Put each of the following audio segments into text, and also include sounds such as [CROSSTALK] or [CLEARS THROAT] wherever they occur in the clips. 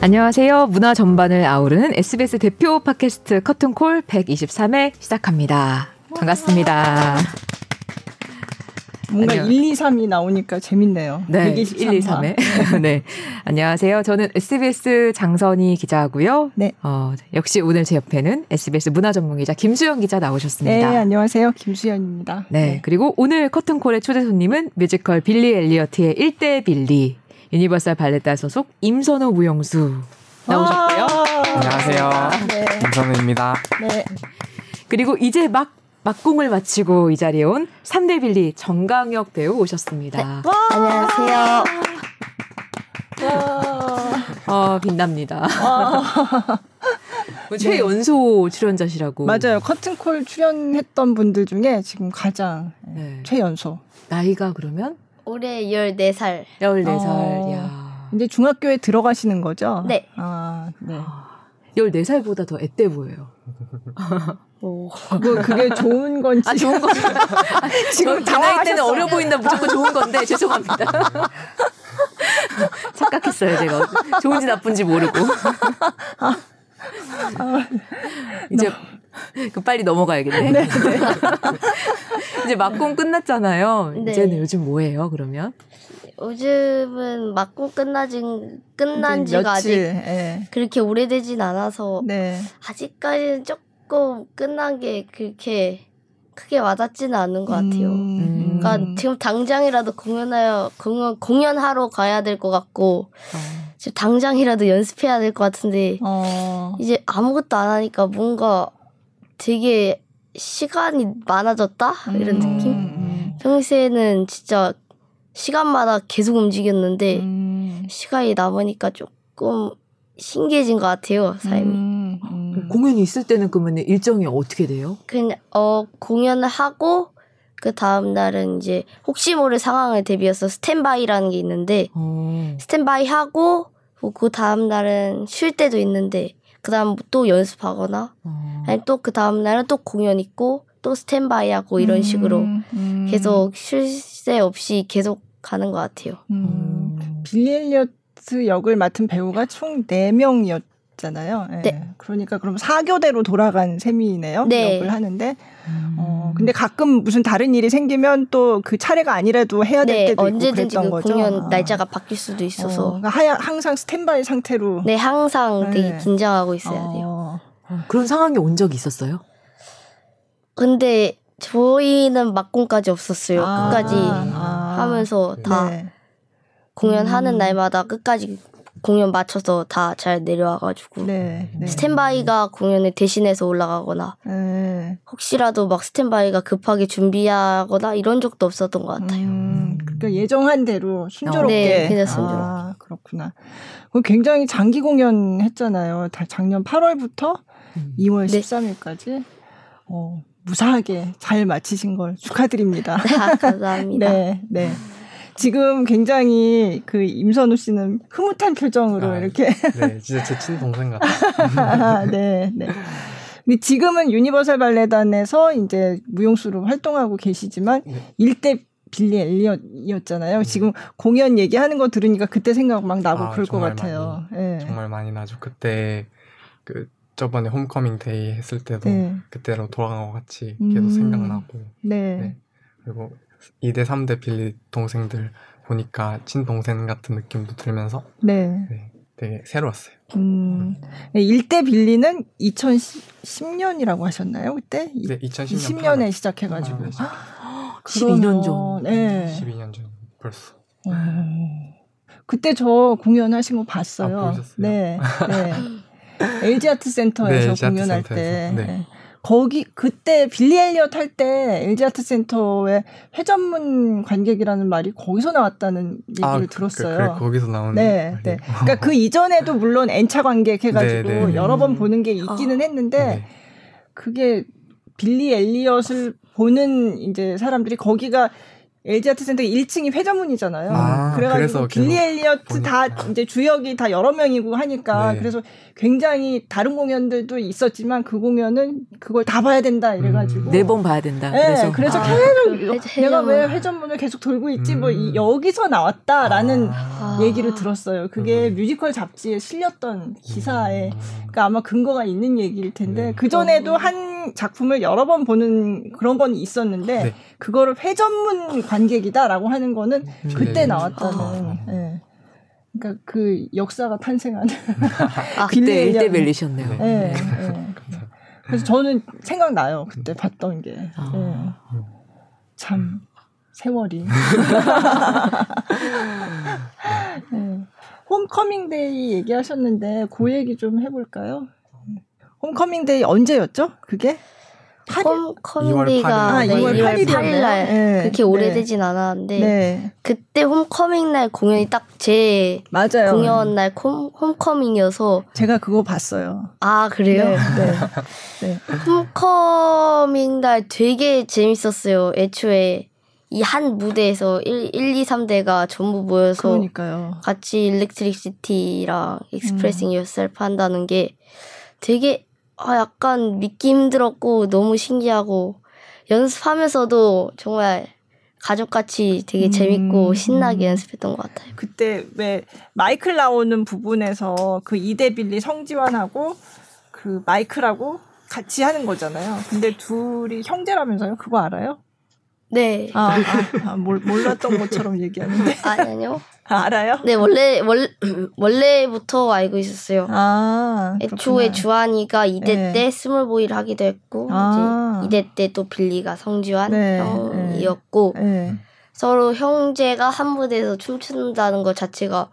안녕하세요. 문화 전반을 아우르는 SBS 대표 팟캐스트 커튼콜 123회 시작합니다. 반갑습니다. 뭔가 안녕. 1, 2, 3이 나오니까 재밌네요. 네, 123화. 1, 2, 3회. 네. 안녕하세요. 저는 SBS 장선희 기자고요. 네. 어, 역시 오늘 제 옆에는 SBS 문화 전문 기자 김수현 기자 나오셨습니다. 네, 안녕하세요. 김수현입니다. 네, 네. 그리고 오늘 커튼콜의 초대 손님은 뮤지컬 빌리 엘리어트의 1대 빌리 유니버설 발레단 소속 임선우 무용수 나오셨고요. 안녕하세요. 네. 임선우입니다. 네. 그리고 이제 막 막공을 마치고 이 자리에 온 3대 빌리 전강혁 배우 오셨습니다. 네. 안녕하세요. 어, 빛납니다. 뭐 최연소 출연자시라고. 맞아요. 커튼콜 출연했던 분들 중에 지금 가장 네. 최연소. 나이가 그러면? 올해 14살. 14살. 어. 야. 이제 중학교에 들어가시는 거죠? 네. 아, 네. 14살보다 더 앳돼 보여요. 오. [LAUGHS] 그거 그게 좋은 건지. 아, 좋은 건. [LAUGHS] 지금 다 나이 때는 어려 보인다 무조건 좋은 건데 죄송합니다. [LAUGHS] 착각했어요, 제가. 좋은지 나쁜지 모르고. 아, 아, 이제 [LAUGHS] 그 빨리 넘어가야겠네. 네, 네. [LAUGHS] 이제 막공 끝났잖아요. 네. 이제는 요즘 뭐해요, 그러면? 요즘은 막공 끝나진 끝난 지가 아직 예. 그렇게 오래되진 않아서 네. 아직까지는 조금 끝난 게 그렇게 크게 와닿지는 않은 것 같아요. 음. 그러니까 지금 당장이라도 공연하여 공연 공연하러 가야 될 것 같고 어. 지금 당장이라도 연습해야 될 것 같은데 어. 이제 아무것도 안 하니까 뭔가 되게 시간이 많아졌다 이런 음. 느낌. 음. 평소에는 진짜 시간마다 계속 움직였는데 음. 시간이 남으니까 조금 신기해진 것 같아요 삶이. 음, 음. 공연이 있을 때는 그러면 일정이 어떻게 돼요? 그냥 어 공연을 하고 그 다음 날은 이제 혹시 모를 상황을 대비해서 스탠바이라는 게 있는데 어. 스탠바이 하고 그 다음 날은 쉴 때도 있는데 그 다음 또 연습하거나 어. 아니 또 그 다음 날은 또 공연 있고 또 스탠바이 하고 이런 음, 식으로 음. 계속 쉴 새 없이 계속 가는 것 같아요. 음. 음. 빌리 엘리어트 역을 맡은 배우가 총 4명이었 잖아요. 네. 네. 그러니까 그럼 4교대로 돌아간 셈이네요. 네. 역을 하는데. 음. 어, 근데 가끔 무슨 다른 일이 생기면 또 그 차례가 아니라도 해야 될 네, 때도 언제든지 있고 그 공연 아. 날짜가 바뀔 수도 있어서. 어, 그러니까 하야, 항상 스탠바이 상태로. 네, 항상 되게 네. 긴장하고 있어야 어. 돼요. 어. 그런 상황이 온 적이 있었어요? 근데 저희는 막공까지 없었어요. 아. 끝까지. 아. 하면서 다 네. 공연하는 음. 날마다 끝까지 공연 맞춰서 다 잘 내려와가지고 네, 네. 스탠바이가 공연을 대신해서 올라가거나 네. 혹시라도 막 스탠바이가 급하게 준비하거나 이런 적도 없었던 것 같아요. 음, 그러니까 예정한 대로 순조롭게. 네, 그냥 순조롭게. 아, 그렇구나. 굉장히 장기 공연 했잖아요. 작년 8월부터 음. 2월 13일까지. 어, 무사하게 잘 마치신 걸 축하드립니다. 아, [LAUGHS] 감사합니다. 네, 네. 지금 굉장히 그 임선우 씨는 흐뭇한 표정으로 아, 이렇게. 네, 진짜 제 친동생 같아요. [LAUGHS] 네, 네. 근데 지금은 유니버설 발레단에서 이제 무용수로 활동하고 계시지만 네. 일대 빌리 엘리엇이었잖아요. 네. 지금 공연 얘기하는 거 들으니까 그때 생각 막 나고 아, 그럴 것 같아요. 많이, 네. 정말 많이 나죠. 그때 그 저번에 homecoming day 했을 때도 네. 그때로 돌아간 것 같이 계속 음. 생각나고 네. 네. 그리고 2대 3대 빌리 동생들 보니까 친동생 같은 느낌도 들면서 네. 네 되게 새로웠어요. 음. 1대 빌리는 2010년이라고 하셨나요? 그때? 네, 2010년 20년에 시작해 가지고. 아, 12년 전. 네. 12년 전 벌써. 오. 그때 저 공연하신 거 봤어요. 아, 네. 네. [LAUGHS] LG 아트 센터에서 네, 공연할 때 네. 네. 거기 그때 빌리 엘리엇 할 때 LG 아트 센터의 회전문 관객이라는 말이 거기서 나왔다는 얘기를 아, 그, 들었어요. 그, 그, 거기서 나오는 네, 네. 그러니까 그 이전에도 물론 N차 관객 해가지고 네, 네. 여러 번 보는 게 있기는 아. 했는데 네. 그게 빌리 엘리엇을 보는 이제 사람들이 거기가 LG 아트센터 1층이 회전문이잖아요. 아, 그래가지고 빌리 엘리어트 다 이제 주역이 다 여러 명이고 하니까 네. 그래서 굉장히 다른 공연들도 있었지만 그 공연은 그걸 다 봐야 된다 이래가지고 음, 네번 봐야 된다. 네, 그래서 그래서 아, 계속 내가 왜 회전문을 계속 돌고 있지 뭐 음. 뭐 여기서 나왔다라는 아. 얘기를 들었어요. 그게 음. 뮤지컬 잡지에 실렸던 기사에 음. 그러니까 아마 근거가 있는 얘기일 텐데 네. 그 전에도 한 작품을 여러 번 보는 그런 건 있었는데 네. 그거를 회전문 관객이다라고 하는 거는 음. 그때 나왔다는. 아. 네. 그러니까 그 역사가 탄생하는 아, 그때 일대 벨리셨네요. 네. 네. 네. 그래서 저는 생각나요. 그때 봤던 게. 아. 네. 참 세월이. 네. 홈커밍데이 얘기하셨는데 그 얘기 좀 해볼까요? homecoming day 언제였죠? 그게? homecoming day가 2월 8일. 아, 2월 8일, 8일 날 네. 그렇게 오래되진 네. 않았는데 네. 그때 homecoming 날 공연이 딱 제 공연 날 home, homecoming이어서 제가 그거 봤어요. 아 그래요? 네. 네. [LAUGHS] 네. homecoming 날 되게 재밌었어요. 애초에 이 한 무대에서 1, 1, 2, 3대가 전부 모여서 그러니까요. 같이 Electricity랑 Expressing 음. Yourself 한다는 게 되게 아, 약간 믿기 힘들었고 너무 신기하고 연습하면서도 정말 가족같이 되게 음, 재밌고 신나게 음. 연습했던 것 같아요. 그때 왜 마이클 나오는 부분에서 그 이대 빌리 성지환하고 그 마이클하고 같이 하는 거잖아요. 근데 둘이 형제라면서요? 그거 알아요? 네. 아, 아, 아 몰, 몰랐던 것처럼 얘기하는데. [LAUGHS] 아니, 아니요. 아, 알아요? 네, 원래, 원, [CLEARS THROAT] 원래부터 알고 있었어요. 아. 애초에 주환이가 이대 네. 때 small boy를 하기도 했고, 아. 이제 이대 때 또 빌리가 성지환 네. 형이었고, 네. 서로 형제가 한 무대에서 춤춘다는 것 자체가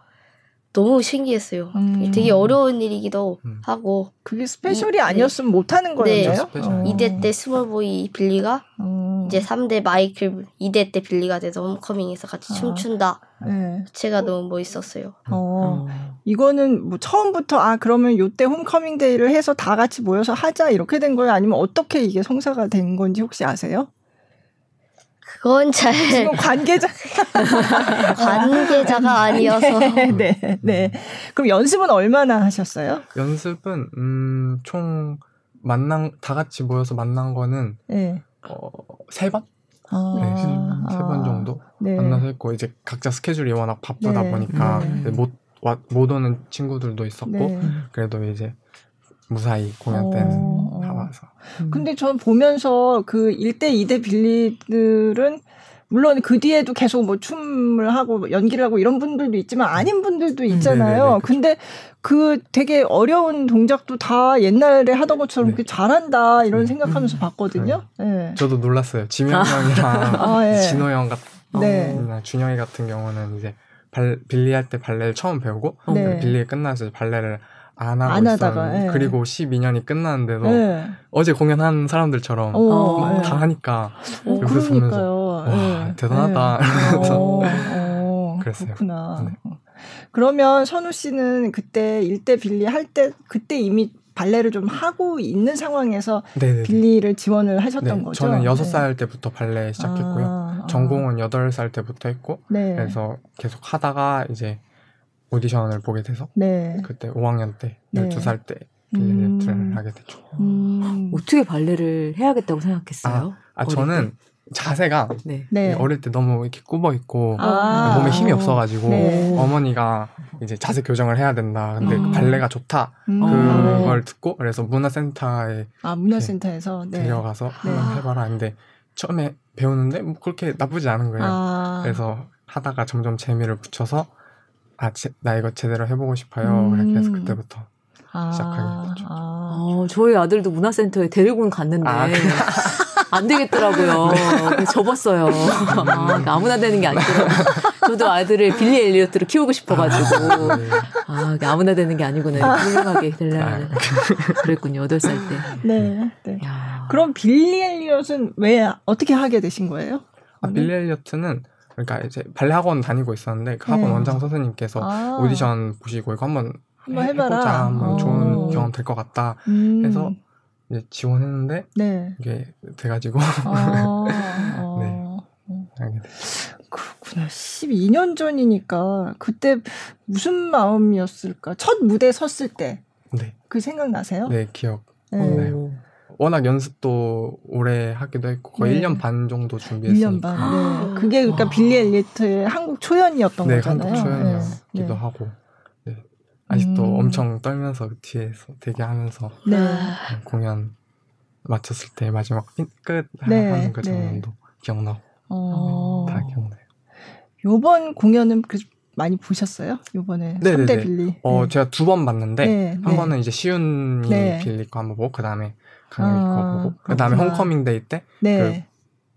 너무 신기했어요. 음. 되게 어려운 일이기도 음. 하고. 그게 special이 이, 아니었으면 네. 못하는 거였나요? 네. 어. 2대 때 small boy 빌리가 음. 이제 3대 마이클 2대 때 빌리가 돼서 homecoming에서 같이 아. 춤춘다. 네. 제가 너무 멋있었어요. 어. 어. 이거는 뭐 처음부터 아 그러면 요때 homecoming day를 해서 다 같이 모여서 하자 이렇게 된 거예요? 아니면 어떻게 이게 성사가 된 건지 혹시 아세요? 그건 잘 지금 관계자 [LAUGHS] 관계자가 아니어서 네, 네, 네. 그럼 연습은 얼마나 하셨어요? 연습은 음, 총 만난 다 같이 모여서 만난 거는 네. 어, 세 번? 아, 네, 세번 아, 정도 네. 만나서 했고 이제 각자 스케줄이 워낙 바쁘다 네, 보니까 네. 못, 와, 못 오는 친구들도 있었고 네. 그래도 이제 무사히 공연 때는 어, 다 와서. 음. 근데 전 보면서 그 1대 2대 빌리들은 물론 그 뒤에도 계속 뭐 춤을 하고 연기를 하고 이런 분들도 있지만 아닌 분들도 음, 있잖아요. 음, 근데 그 되게 어려운 동작도 다 옛날에 하던 것처럼 네. 잘한다 이런 네. 생각하면서 음, 봤거든요. 네. 저도 놀랐어요. 지명 형이랑 [LAUGHS] 아, 네. 진호 형 같은 네. 준영이 같은 경우는 이제 발, 빌리 할 때 발레를 처음 배우고 네. 빌리 끝나서 발레를 안 하고 안 하다가, 예. 그리고 12년이 끝났는데도 예. 어제 공연한 사람들처럼 오, 막 예. 다 하니까 오, 옆에서 보면서 와 예. [LAUGHS] 대단하다 어, 어, [LAUGHS] 그랬어요. 그렇구나. 네. 그러면 선우 씨는 그때 일대 빌리 할 때 그때 이미 발레를 좀 하고 있는 상황에서 네네네. 빌리를 지원을 하셨던 네, 거죠? 저는 6살 네. 때부터 발레 시작했고요. 아, 전공은 아. 8살 때부터 했고 네. 그래서 계속 하다가 이제 오디션을 보게 돼서 네. 그때 5학년 때 12살 때 빌리를 음. 하게 됐죠. 음. 어떻게 발레를 해야겠다고 생각했어요? 아, 아 저는 때? 자세가 네. 네. 어릴 때 너무 이렇게 굽어 있고 아~ 몸에 힘이 없어가지고 네. 어머니가 이제 자세 교정을 해야 된다. 근데 음. 발레가 좋다. 음. 그걸 듣고 그래서 문화센터에 아 문화센터에서 네. 데려가서 한번 해봐라. 근데 처음에 배우는데 뭐 그렇게 나쁘지 않은 거예요. 아~ 그래서 하다가 점점 재미를 붙여서 아, 제, 나 이거 제대로 해보고 싶어요. 음. 그래서 그때부터 아. 시작하게 됐죠. 아. 어, 저희 아들도 문화센터에 데리고는 갔는데 아, [LAUGHS] 안 되겠더라고요. [LAUGHS] 네. 접었어요. 아, 아무나 되는 게 아니더라고요. 저도 아들을 빌리 엘리어트로 키우고 싶어가지고 아, 네. 아 아무나 되는 게 아니구나. 훌륭하게 되려면 아. [LAUGHS] 그랬군요. 8살 때. 네. 네. 그럼 빌리 엘리엇은 왜 어떻게 하게 되신 거예요? 아, 빌리 엘리어트는 그러니까 이제 발레 학원 다니고 있었는데 그 학원 네. 원장 선생님께서 아. 오디션 보시고 이거 한번 한번 해봐라. 해보자. 한번 어. 좋은 경험 될 것 같다. 음. 해서 이제 지원했는데 네. 이게 돼가지고 아. [LAUGHS] 네. 어. 알게 됐죠. 그렇구나. 12년 전이니까 그때 무슨 마음이었을까? 첫 무대 섰을 때. 네. 그 생각 나세요? 네, 기억. 네. 워낙 연습도 오래 하기도 했고 거의 네. 1년 반 정도 준비했으니까. 1년 반. 네. 그게 그러니까 빌리 엘리트의 한국 초연이었던 네, 거잖아요. 한국 초연이었기도 네. 하고. 네. 아직도 음. 엄청 떨면서 뒤에서 대기하면서 네. 공연 마쳤을 때 마지막 끝 네. 하는 그 장면도 기억나고 어. 다 기억나요. 요번 공연은 그 많이 보셨어요? 요번에 네네네. 3대 빌리. 어, 네. 제가 두 번 봤는데 네, 한 네. 번은 이제 시윤이 네. 빌리 거 한번 보고 그다음에 강혁이 아, 거 보고 그다음에 홈커밍 데이 때 네.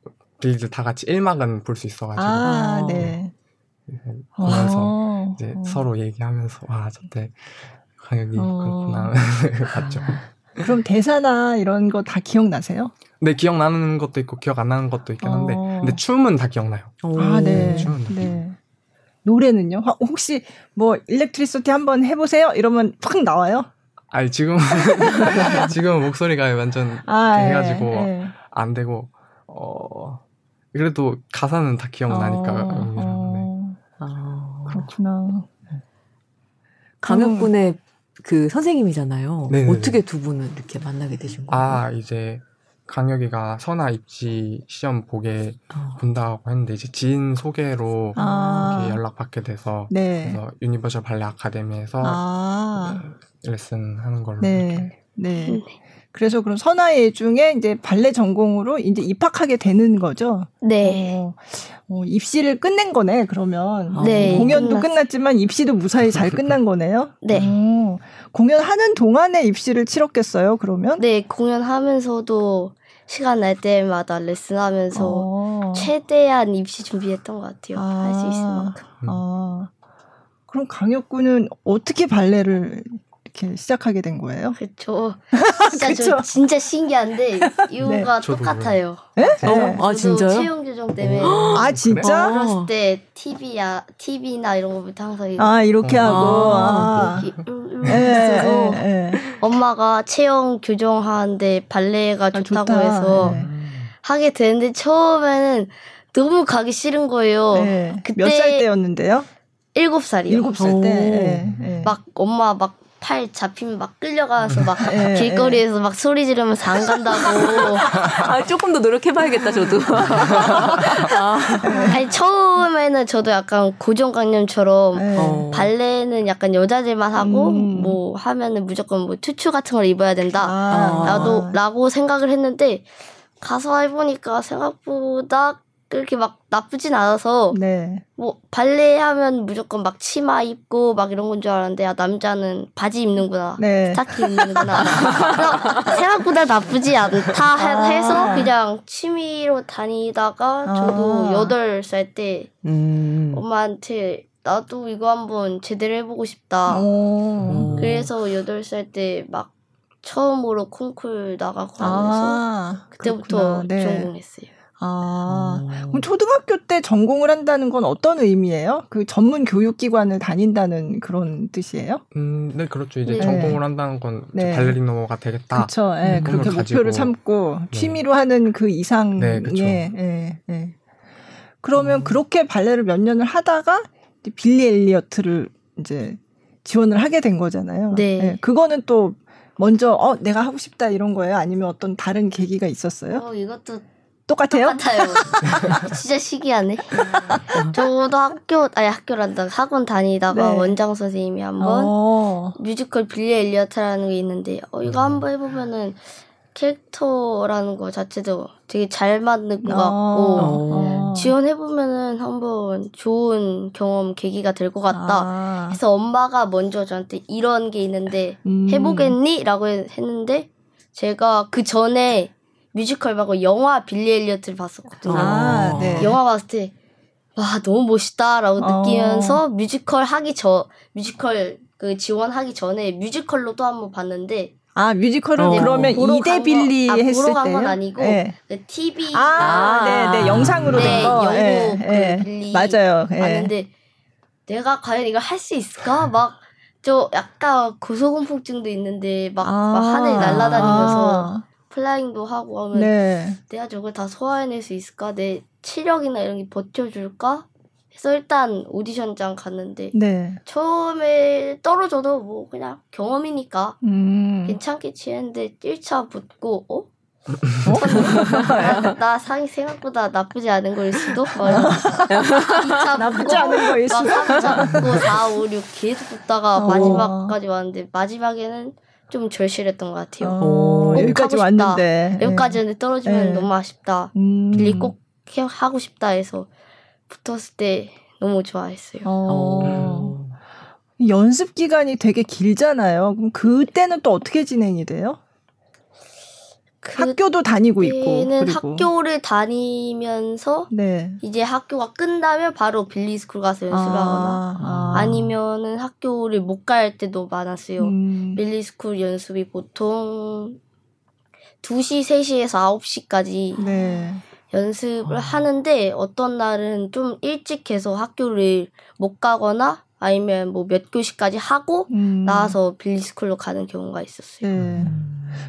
그 빌리들 다 같이 1막은 볼 수 있어 가지고. 아, 네. 보면서 어. 이제 어. 서로 얘기하면서 와, 저때 강혁이 어. 그렇구나 [LAUGHS] 봤죠. 그럼 대사나 이런 거 다 기억나세요? 네, 기억나는 것도 있고 기억 안 나는 것도 있긴 한데 어. 근데 춤은 다 기억나요. 아, 네. 춤은 다 네. 노래는요? 혹시 뭐 Electricity 한번 해보세요? 이러면 팍 나와요? 아니 지금 [LAUGHS] 지금 목소리가 완전 아, 해가지고 예, 예. 안 되고 어 그래도 가사는 다 기억나니까. 어, 어. 아, 그렇구나. 강혁군의 그 선생님이잖아요. 네네네. 어떻게 두 분을 이렇게 만나게 되신 거예요? 아 이제 강혁이가 선화 입시 시험 보게 어. 본다고 했는데 이제 지인 소개로 아. 연락 받게 돼서 네. 그래서 유니버셜 발레 아카데미에서 아. 레슨 하는 걸로 네. 네. 네. 그래서 그럼 선화예 중에 이제 발레 전공으로 이제 입학하게 되는 거죠. 네. 어, 어, 입시를 끝낸 거네. 그러면 네, 공연도 끝났어. 끝났지만 입시도 무사히 잘 끝난 거네요. [LAUGHS] 네. 어, 공연하는 동안에 입시를 치렀겠어요. 그러면? 네, 공연하면서도 시간 날 때마다 레슨하면서 어. 최대한 입시 준비했던 것 같아요. 아. 할수 있을 만큼. 아. 그럼 강혁군은 어떻게 발레를 이렇게 시작하게 된 거예요? 그렇죠. [LAUGHS] 진짜 진짜 신기한데 [LAUGHS] 이유가 네. 똑같아요. 네? 네. 아 진짜요? 채용 규정 때문에. 아 진짜? 어, 그랬을 때 TV야 TV나 이런 거부터 항상 아 이렇게 어. 하고 아. 이렇게, 음, 네, 음, 네, 엄마가 채용 규정하는데 발레가 아, 좋다고 좋다. 해서 네. 하게 되는데 처음에는 너무 가기 싫은 거예요. 그때 몇살 때였는데요? 일곱 살이요. 일곱 살 때. 막 엄마 막 팔 잡히면 막 끌려가서 막 [LAUGHS] 예, 길거리에서 예. 막 소리 지르면서 안 간다고. [LAUGHS] 아, 조금 더 노력해봐야겠다, 저도. [LAUGHS] 아. 아니, 처음에는 저도 약간 고정관념처럼 어. 발레는 약간 여자들만 하고 음. 뭐 하면은 무조건 뭐 투추 같은 걸 입어야 된다. 아. 나도, 라고 생각을 했는데 가서 해보니까 생각보다 그렇게 막 나쁘진 않아서 네. 뭐 발레 하면 무조건 막 치마 입고 막 이런 건 줄 알았는데 야 남자는 바지 입는구나 네. 스타킹 입는구나 생각보다 나쁘지 않다 아. 해서 그냥 취미로 다니다가 저도 여덟 살 때 음. 엄마한테 나도 이거 한번 제대로 해보고 싶다 오. 그래서 여덟 살 때막 처음으로 콩쿨 나가고 하면서 아, 그때부터 네. 전공했어요. 아, 오. 그럼 초등학교 때 전공을 한다는 건 어떤 의미예요? 그 전문 교육기관을 다닌다는 그런 뜻이에요? 음, 네, 그렇죠. 이제 네. 전공을 한다는 건 네. 발레리노가 되겠다. 그렇죠. 네, 그렇게 목표를 삼고 네. 취미로 하는 그 이상의. 네, 그렇죠. 네, 네. 그러면 음. 그렇게 발레를 몇 년을 하다가 빌리 엘리어트를 이제 지원을 하게 된 거잖아요. 네. 네. 그거는 또 먼저 어 내가 하고 싶다 이런 거예요? 아니면 어떤 다른 계기가 있었어요? 어, 이것도 똑같아요? 똑같아요. [LAUGHS] 진짜 신기하네. 저도 학교, 아니 학교란다. 학원 다니다가 네. 원장 선생님이 한번 어. 뮤지컬 빌리 엘리어트라는 게 있는데, 어, 이거 한번 해보면은 캐릭터라는 거 자체도 되게 잘 맞는 것 같고, 어. 지원해 보면은 한번 좋은 경험 계기가 될 것 같다. 아. 그래서 엄마가 먼저 저한테 이런 게 있는데 음. 해보겠니? 라고 했는데, 제가 그 전에 뮤지컬 말고 영화 빌리 엘리어트를 봤었거든요. 아, 네. 영화 봤을 때, 와, 너무 멋있다라고 어. 느끼면서 뮤지컬 하기 전, 뮤지컬 그 지원하기 전에 뮤지컬로 또 한 번 봤는데, 아 뮤지컬은 어. 그러면 이대 빌리 아, 했을 때 보러 간 건 아니고 네. 그 TV 아, 네, 네 영상으로 네, 된 거. 영국 네, 그 네. 빌리 맞아요. 네. 봤는데 내가 과연 이걸 할 수 있을까? 막 저 약간 고소공포증도 있는데 막, 아. 막 하늘 날아다니면서 아. 플라잉도 하고 하면 네. 내가 저걸 다 소화해낼 수 있을까? 내 체력이나 이런 게 버텨줄까? 그래서 일단 오디션장 갔는데 네. 처음에 떨어져도 뭐 그냥 경험이니까 음. 괜찮겠지 했는데 1차 붙고 어? 어? 나 상이 생각보다 나쁘지 않은 거일 수도? 2차 나쁘지 않은 거일 수도? 3차 붙고 4, 5, 6 계속 붙다가 어. 마지막까지 왔는데 마지막에는 좀 절실했던 것 같아요. 어, 여기까지 왔는데 여기까지 는 떨어지면 네. 너무 아쉽다. 음. 빌리 꼭 하고 싶다 해서 붙었을 때 너무 좋아했어요. 어. 연습 기간이 되게 길잖아요. 그럼 그때는 또 어떻게 진행이 돼요? 학교도 다니고 있고. 는 학교를 다니면서 네. 이제 학교가 끝나면 바로 빌리스쿨 가서 연습을 아, 하거나 아니면은 학교를 못 갈 때도 많았어요. 음. 빌리스쿨 연습이 보통 2시, 3시에서 9시까지 네. 연습을 아. 하는데 어떤 날은 좀 일찍 해서 학교를 못 가거나 아니면 뭐 몇 교시까지 하고 음. 나와서 빌리스쿨로 가는 경우가 있었어요. 네.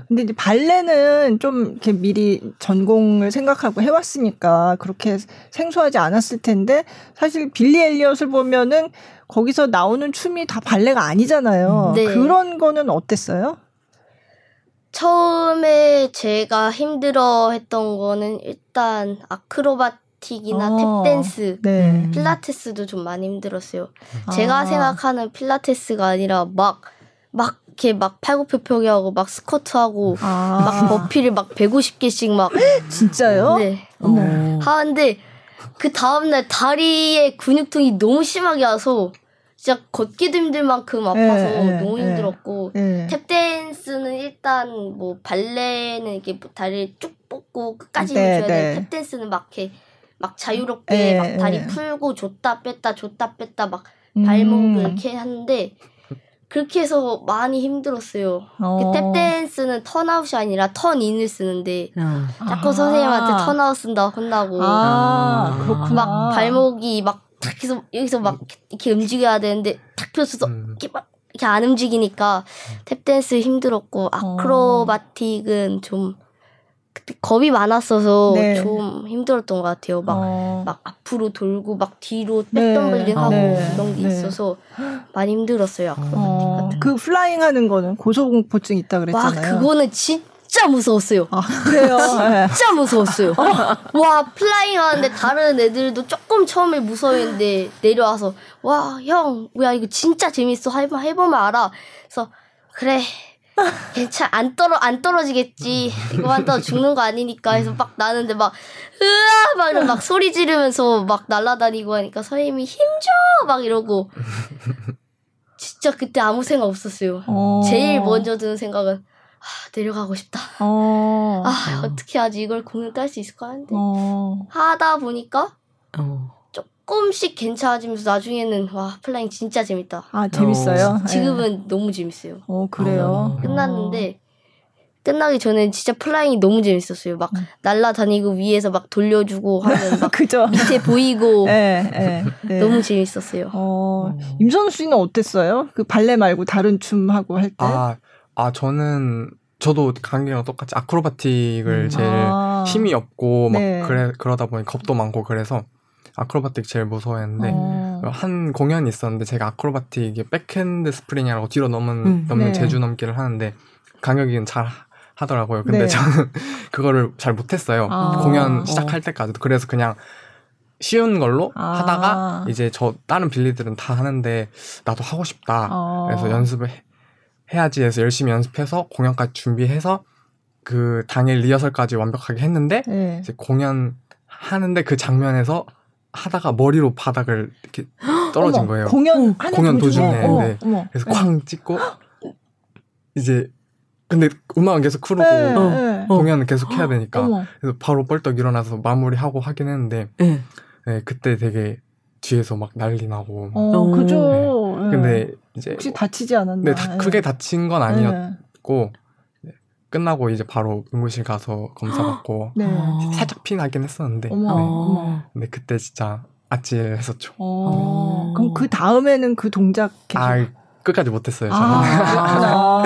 근데 이제 발레는 좀 이렇게 미리 전공을 생각하고 해왔으니까 그렇게 생소하지 않았을 텐데 사실 빌리 엘리엇을 보면은 거기서 나오는 춤이 다 발레가 아니잖아요. 네. 그런 거는 어땠어요? 처음에 제가 힘들어 했던 거는 일단 아크로바 틱이나 어, 탭댄스, 네. 필라테스도 좀 많이 힘들었어요. 아. 제가 생각하는 필라테스가 아니라 막, 막, 이렇게 막 팔굽혀펴기 하고 막 스쿼트 하고 아. 막 버피를 막 150개씩 막. [LAUGHS] 진짜요? 네. 어. 하는데 그 다음날 다리에 근육통이 너무 심하게 와서 진짜 걷기도 힘들 만큼 아파서 에, 예, 에, 예, 너무 예. 힘들었고 에. 탭댄스는 일단 뭐 발레는 이렇게 뭐 다리를 쭉 뻗고 끝까지 네, 줘야 돼. 네. 탭댄스는 막 이렇게 막 자유롭게 막 다리 풀고 줬다 뺐다 줬다 뺐다 막 발목을 음. 이렇게 하는데 그렇게 해서 많이 힘들었어요. 어. 그 탭댄스는 턴아웃이 아니라 turn-in을 쓰는데 어. 자꾸 아. 선생님한테 turnout 쓴다 혼나고 아, 막 발목이 막 탁 해서 여기서 막 이렇게 움직여야 되는데 탁 펴서도 음. 이렇게 막 이렇게 안 움직이니까 탭댄스 힘들었고 아크로바틱은 좀 겁이 많았어서 네. 좀 힘들었던 것 같아요. 막, 어. 막 앞으로 돌고 막 뒤로 back tumbling 네. 하고 네. 그런 게 네. 있어서 많이 힘들었어요. 어. 그 flying 하는 거는 고소공포증 있다 그랬잖아요. 와, 그거는 진 진짜 무서웠어요. 아, 그래요? [LAUGHS] 진짜 무서웠어요. 와, flying 하는데 다른 애들도 조금 처음에 무서웠는데 내려와서, 와, 형, 뭐야, 이거 진짜 재밌어. 해보, 해보면 알아. 그래서, 그래. 괜찮, 안 떨어, 안 떨어지겠지. 이거만 더 죽는 거 아니니까 해서 막 나는데 막, 으아! 막, 이러 막 소리 지르면서 막 날아다니고 하니까 선생님이 힘줘! 막 이러고. 진짜 그때 아무 생각 없었어요. 어. 제일 먼저 드는 생각은, 아, 내려가고 싶다. 어. 아, 어떻게 하지? 이걸 공연 할 수 있을까 하는데. 어. 하다 보니까 어. 조금씩 괜찮아지면서 나중에는 와, flying 진짜 재밌다. 아, 재밌어요? 어. 지금은 네. 너무 재밌어요. 어, 그래요? 아. 끝났는데 끝나기 전에 진짜 flying이 너무 재밌었어요. 막 음. 날라다니고 위에서 막 돌려주고 하면 [LAUGHS] 막 그죠? 밑에 보이고 네, [LAUGHS] 네, 네. 너무 재밌었어요. 어, 임선우 씨는 어땠어요? 그 발레 말고 다른 춤 하고 할 때? 아, 아 저는 저도 강혁이랑 똑같이 아크로바틱을 음. 제일 아. 힘이 없고 막 네. 그래 그러다 보니 겁도 많고 그래서 아크로바틱 제일 무서워했는데 어. 한 공연이 있었는데 제가 아크로바틱 이 back handspring이라고 뒤로 넘은 음. 넘는 네. 재주 넘기를 하는데 강혁이는 잘 하더라고요. 근데 네. 저는 [LAUGHS] 그거를 잘 못했어요. 아. 공연 시작할 때까지도 그래서 그냥 쉬운 걸로 아. 하다가 이제 저 다른 빌리들은 다 하는데 나도 하고 싶다. 어. 그래서 연습을 해야지 해서 열심히 연습해서 공연까지 준비해서 그 당일 리허설까지 완벽하게 했는데 네. 이제 공연 하는데 그 장면에서 하다가 머리로 바닥을 이렇게 [GASPS] 떨어진 어머, 거예요. 공연 공연 도중에. 어머, 네. 어머. 그래서 네. 쾅 찍고 [GASPS] 이제 근데 음악은 계속 흐르고 네, 네. 공연은 계속 해야 되니까 그래서 바로 벌떡 일어나서 마무리하고 하긴 했는데 네. 네 그때 되게 뒤에서 막 난리 나고. 어, 그죠. 네. 근데 이제 혹시 다치지 않았나? 네, 다 크게 다친 건 아니었고 네. 끝나고 이제 바로 응급실 가서 검사 받고 네. 살짝 피 나긴 했었는데. 어머, 네. 어머. 근데 그때 진짜 아찔했었죠. 어. 그럼 그 다음에는 그 동작 계속. 아, 끝까지 못했어요. 저는. 아,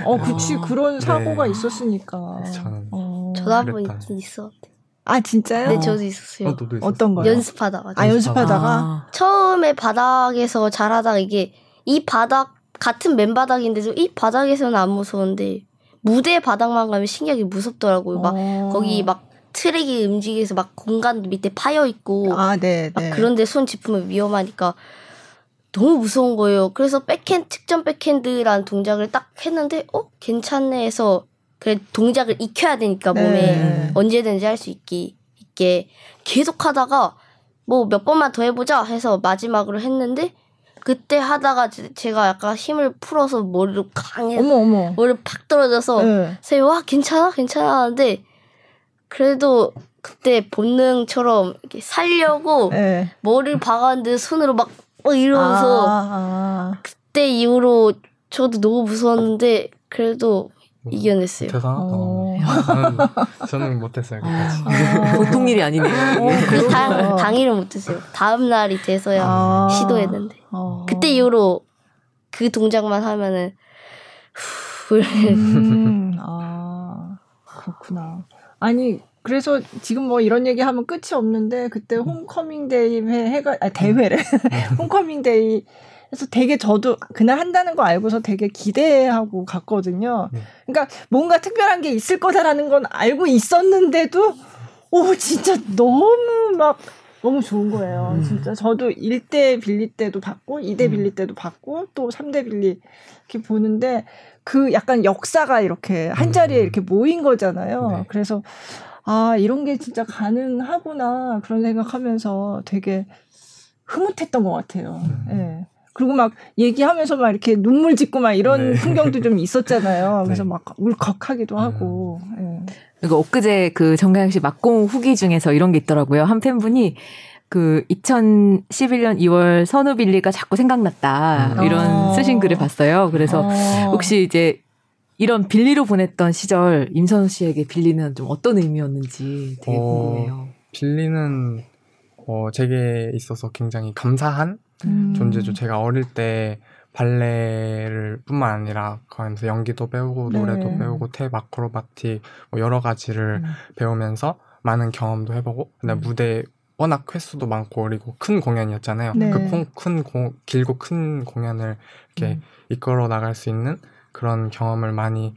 [LAUGHS] 어, 그치 그런 사고가 네. 있었으니까. 저는. 어. 저도 한번 있긴 있었는데. 아 진짜요? 네, 저도 있었어요. 어, 어떤 거? 연습하다가. 아 연습하다가 아. 처음에 바닥에서 잘하다가 이게 이 바닥 같은 맨바닥인데도 이 바닥에서는 안 무서운데 무대 바닥만 가면 신기하게 무섭더라고요. 막 어. 거기 막 트랙이 움직여서 막 공간도 밑에 파여 있고 아, 네, 네. 그런데 손 짚으면 위험하니까 너무 무서운 거예요. 그래서 백핸드 측정 백핸드라는 동작을 딱 했는데 어 괜찮네 해서 그래 동작을 익혀야 되니까 몸에 네. 언제든지 할 수 있게 있게 계속 하다가 뭐 몇 번만 더 해보자 해서 마지막으로 했는데 그때 하다가 제가 약간 힘을 풀어서 머리를 강해 어머 어머 머리를 팍 떨어져서 네. 와 괜찮아 괜찮아 하는데 그래도 그때 본능처럼 이렇게 살려고 네. 머리를 박았는데 손으로 막, 막 이러면서 아, 아. 그때 이후로 저도 너무 무서웠는데 그래도 이겨냈어요. 대단하다. 어. 저는, [LAUGHS] 저는 못했어요. 아. 보통 일이 아니네요. 어, 당, 당일은 못했어요. 다음 날이 돼서야 아. 시도했는데 어. 그때 이후로 그 동작만 하면은 후. 음, [LAUGHS] 아 그렇구나. 아니 그래서 지금 뭐 이런 얘기 하면 끝이 없는데 그때 homecoming day 해가 아 대회래 [LAUGHS] homecoming day 그래서 되게 저도 그날 한다는 거 알고서 되게 기대하고 갔거든요. 네. 그러니까 뭔가 특별한 게 있을 거다라는 건 알고 있었는데도 오 진짜 너무 막 너무 좋은 거예요. 음. 진짜 저도 1대 빌리 때도 봤고 2대 음. 빌리 때도 봤고 또 3대 빌리 이렇게 보는데 그 약간 역사가 이렇게 한 자리에 음. 이렇게 모인 거잖아요. 네. 그래서 아 이런 게 진짜 가능하구나 그런 생각하면서 되게 흐뭇했던 것 같아요. 음. 예. 그리고 막 얘기하면서 막 이렇게 눈물 짓고 막 이런 네. 풍경도 좀 있었잖아요. [LAUGHS] 그래서 네. 막 울컥하기도 음. 하고. 음. 예. 그리고 엊그제 그 정가영 씨 막공 후기 중에서 이런 게 있더라고요. 한 팬분이 그 2011년 2월 선우 빌리가 자꾸 생각났다. 음. 이런 어. 쓰신 글을 봤어요. 그래서 어. 혹시 이제 이런 빌리로 보냈던 시절 임선우 씨에게 빌리는 좀 어떤 의미였는지 되게 어, 궁금해요. 빌리는 어, 제게 있어서 굉장히 감사한 음. 존재죠. 제가 어릴 때 발레를 뿐만 아니라 거기서 연기도 배우고 네. 노래도 배우고 탭 아크로바틱 뭐 여러 가지를 음. 배우면서 많은 경험도 해보고 근데 음. 무대 워낙 횟수도 많고 그리고 큰 공연이었잖아요. 네. 그큰 길고 큰 공연을 이렇게 음. 이끌어 나갈 수 있는 그런 경험을 많이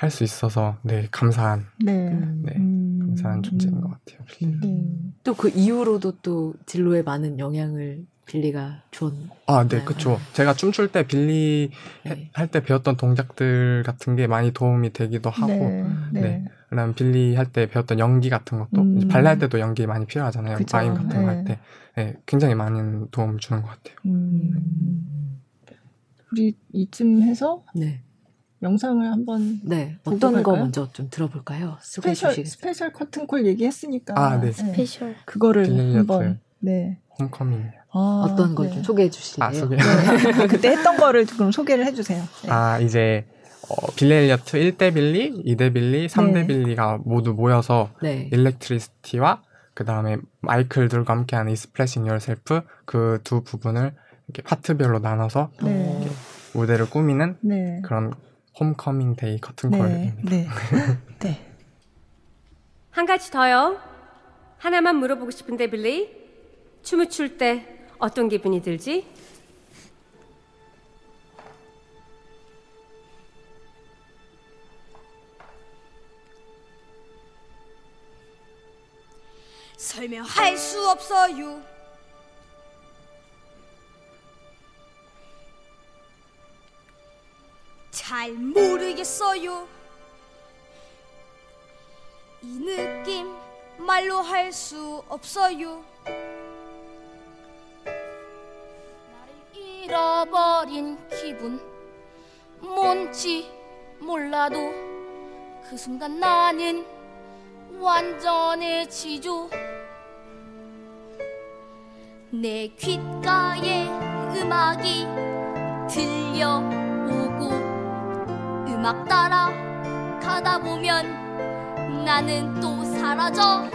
할 수 있어서 네 감사한 네, 네 음. 감사한 존재인 것 같아요. 음. 또그 이후로도 또 진로에 많은 영향을 빌리가 줬. 아, 네, 그쵸. 제가 춤출 때 빌리 네. 할때 배웠던 동작들 같은 게 많이 도움이 되기도 하고, 네. 네. 네. 그다음 빌리 할 때 배웠던 연기 같은 것도 음. 발레 할 때도 연기 많이 필요하잖아요. 그쵸. 마임 같은 거 할 때, 네. 네, 굉장히 많은 도움 주는 것 같아요. 음. 우리 이쯤 해서 네. 영상을 한번 네 어떤? 거 먼저 좀 들어볼까요? special special 커튼콜 얘기했으니까 아, 네. special 그거를 한번 네 homecoming 아, 어떤 걸좀 네. 소개해 주실래요? 아, 소개. 네. 그때 했던 거를 좀 소개를 해 주세요. 네. 아 이제 어, 빌리 엘리어트 1대 빌리, 2대 빌리, 3대 빌리가 모두 모여서 네. Electricity와 그 다음에 마이클 들과 함께하는 이 Expressing Yourself 그 두 부분을 이렇게 파트별로 나눠서 네. 무대를 꾸미는 네. 그런 homecoming day 커튼콜입니다. 네. [LAUGHS] 네. 한 가지 더요. 하나만 물어보고 싶은데 빌리 춤을 출 때 어떤 기분이 들지? 설명할 수 없어요. 잘 모르겠어요. 이 느낌 말로 할 수 없어요. 잃어버린 기분. 뭔지 몰라도 그 순간 나는 완전해지죠. 내 귓가에 음악이 들려오고 음악 따라 가다 보면 나는 또 사라져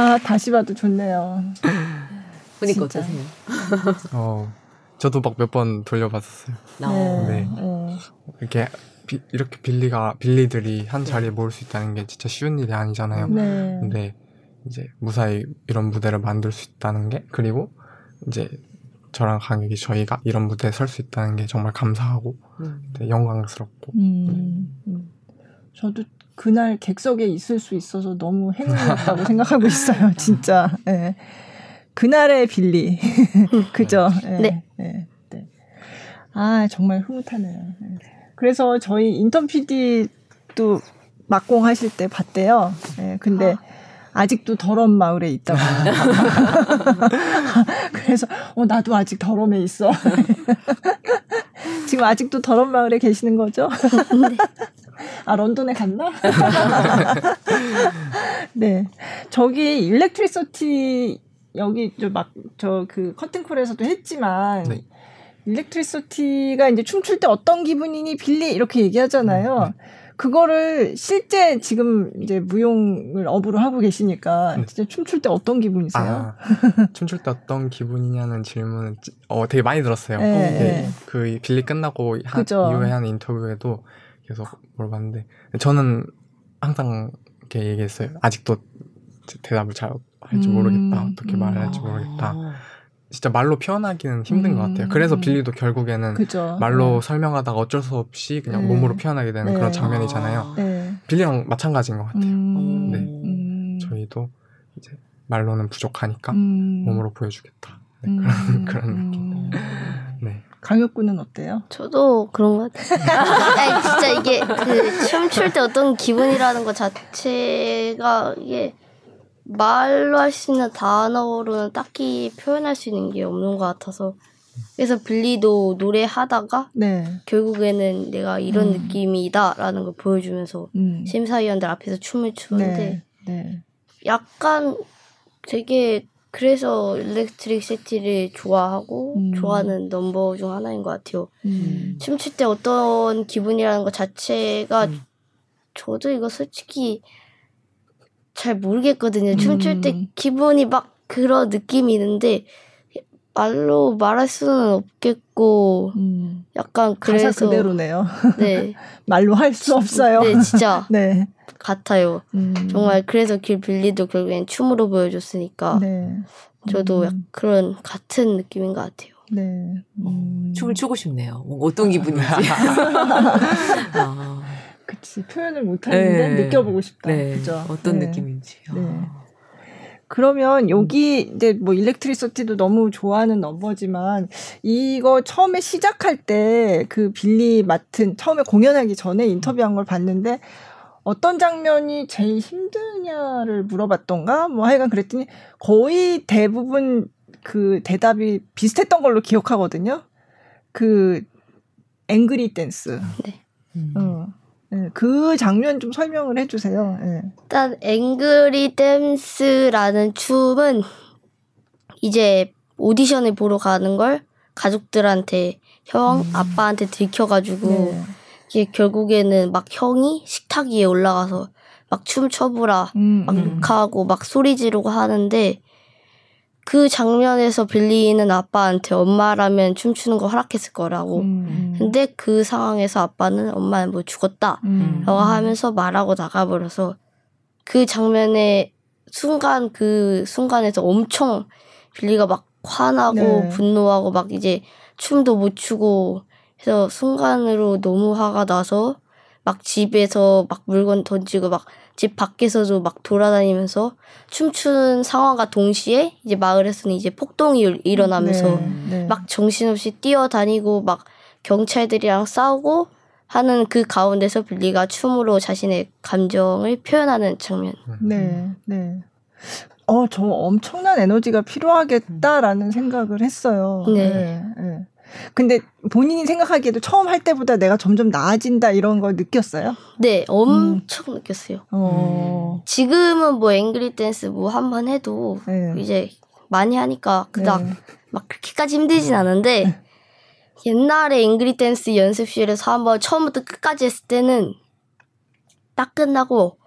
아 다시 봐도 좋네요. 보니까 어떠세요? [LAUGHS] 어, 저도 막 몇 번 돌려봤었어요. 네. 네. 네. 이렇게 비, 이렇게 빌리가 빌리들이 한 자리에 모일 수 있다는 게 진짜 쉬운 일이 아니잖아요. 네. 근데 이제 무사히 이런 무대를 만들 수 있다는 게 그리고 이제 저랑 강혁이 저희가 이런 무대에 설 수 있다는 게 정말 감사하고 음. 영광스럽고. 음. 네. 음. 저도 그날 객석에 있을 수 있어서 너무 행운이었다고 생각하고 있어요. [LAUGHS] 진짜. 네. 그날의 빌리. [LAUGHS] 그죠? 네. 네. 네. 네. 아, 정말 흐뭇하네요. 네. 그래서 저희 인턴 PD도 막공 하실 때 봤대요. 네, 근데 아. 직도 더러운 마을에 있다고. [LAUGHS] 그래서, 어, 나도 아직 더럼에 있어. 지금 아직도 더러운 마을에 계시는 거죠? 네. 아, 런던에 갔나? [LAUGHS] 네. 저기 일렉트리서티 여기 막저 그 커튼콜에서도 했지만 네. 일렉트리서티가 이제 춤출 때 어떤 기분이니 빌리 이렇게 얘기하잖아요. 네. 그거를 실제 지금 이제 무용을 업으로 하고 계시니까 네. 진짜 춤출 때 어떤 기분이세요? 아, 춤출 때 어떤 기분이냐는 질문은 어 되게 많이 들었어요. 네, 네. 그 빌리 끝나고 한, 이후에 한 인터뷰에도 계속 물어봤는데 저는 항상 이렇게 얘기했어요. 아직도 대답을 잘 할지 모르겠다. 음, 어떻게 말을 할지 모르겠다. 아. 진짜 말로 표현하기는 힘든 음, 것 같아요. 그래서 음. 빌리도 결국에는 그죠. 말로 네. 설명하다가 어쩔 수 없이 그냥 네. 몸으로 표현하게 되는 네. 그런 장면이잖아요. 네. 빌리랑 마찬가지인 것 같아요. 음, 네. 음. 저희도 이제 말로는 부족하니까 음. 몸으로 보여주겠다. 네, 그런 그런 느낌. 네. 강혁군은 어때요? 저도 그런 것 같아요. [LAUGHS] 아니, 진짜 이게 그 춤출 때 어떤 기분이라는 것 자체가 이게 말로 할 수 있는 단어로는 딱히 표현할 수 있는 게 없는 것 같아서 그래서 빌리도 노래하다가 네. 결국에는 내가 이런 음. 느낌이다라는 걸 보여주면서 음. 심사위원들 앞에서 춤을 추는데 네. 네. 약간 되게 그래서 일렉트릭 시티를 좋아하고 음. 좋아하는 넘버 중 하나인 것 같아요. 음. 춤출 때 어떤 기분이라는 것 자체가 음. 저도 이거 솔직히 잘 모르겠거든요. 춤출 때 음. 기분이 막 그런 느낌이 있는데 말로 말할 수는 없겠고 음. 약간 그래서 그대로네요. 네 [LAUGHS] 말로 할 수 없어요. 네 진짜 [LAUGHS] 네 같아요. 음. 정말 그래서 길 빌리도 결국엔 춤으로 보여줬으니까 네. 저도 음. 그런 같은 느낌인 것 같아요. 네. 음. 춤을 추고 싶네요. 뭐 어떤 기분인지. [LAUGHS] 아. 그치 표현을 못하는데 네. 느껴보고 싶다. 네. 그죠? 어떤 네. 느낌인지. 네. 아. 그러면 여기 이제 뭐 일렉트리서티도 너무 좋아하는 넘버지만 이거 처음에 시작할 때 그 빌리 맡은 처음에 공연하기 전에 인터뷰한 걸 봤는데 어떤 장면이 제일 힘드냐를 물어봤던가 뭐 하여간 그랬더니 거의 대부분 그 대답이 비슷했던 걸로 기억하거든요. 그 앵그리 댄스. 네. 음. 어. 네, 그 장면 좀 설명을 해주세요. 네. 일단 앵그리 댄스라는 춤은 이제 오디션을 보러 가는 걸 가족들한테 형, 음. 아빠한테 들켜가지고 네. 이게 결국에는 막 형이 식탁 위에 올라가서 막 춤춰보라, 음, 막 음. 욕하고 막 소리 지르고 하는데 그 장면에서 빌리는 아빠한테 엄마라면 춤추는 거 허락했을 거라고. 음. 근데 그 상황에서 아빠는 엄마는 뭐 죽었다. 음. 라고 하면서 말하고 나가버려서 그 장면에 순간 그 순간에서 엄청 빌리가 막 화나고 네. 분노하고 막 이제 춤도 못 추고 해서 순간으로 너무 화가 나서 막 집에서 막 물건 던지고 막 집 밖에서도 막 돌아다니면서 춤추는 상황과 동시에 이제 마을에서는 이제 폭동이 일어나면서 네, 네. 막 정신없이 뛰어다니고 막 경찰들이랑 싸우고 하는 그 가운데서 빌리가 춤으로 자신의 감정을 표현하는 장면. 네, 네. 어, 저 엄청난 에너지가 필요하겠다라는 생각을 했어요. 네. 네, 네. 근데 본인이 생각하기에도 처음 할 때보다 내가 점점 나아진다 이런 걸 느꼈어요? 네, 엄청 음. 느꼈어요. 어. 지금은 뭐 앵그리 댄스 뭐 한 번 해도 네. 이제 많이 하니까 그닥 네. 막 그렇게까지 힘들진 않은데 네. 옛날에 앵그리 댄스 연습실에서 한번 처음부터 끝까지 했을 때는 딱 끝나고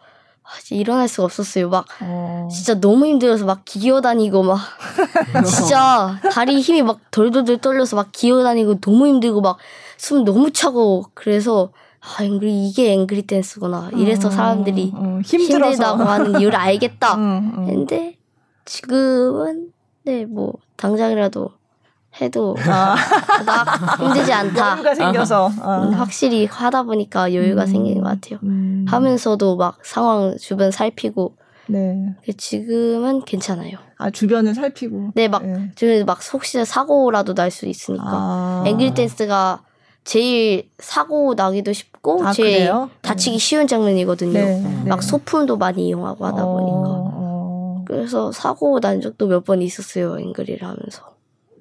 일어날 수가 없었어요. 막 어. 진짜 너무 힘들어서 막 기어다니고 막 [LAUGHS] 진짜 다리 힘이 막 덜덜덜 떨려서 막 기어다니고 너무 힘들고 막 숨 너무 차고 그래서 아 앵그리 이게 앵그리 댄스구나. 이래서 어. 사람들이 어, 힘들다고 하는 이유를 [LAUGHS] 알겠다. 근데 지금은 네 뭐 당장이라도 해도 아. 나 힘들지 않다. 여유가 생겨서 아. 확실히 하다 보니까 여유가 음. 생기는 것 같아요. 음. 하면서도 막 상황 주변 살피고. 네. 지금은 괜찮아요. 아 주변을 살피고. 네, 막 네. 주변에 막 혹시 사고라도 날 수 있으니까. 아. 앵글 댄스가 제일 사고 나기도 쉽고 아, 제일 그래요? 다치기 네. 쉬운 장면이거든요. 네, 네. 막 소품도 많이 이용하고 하다 어, 보니까. 어. 그래서 사고 난 적도 몇 번 있었어요. 앵글이를 하면서.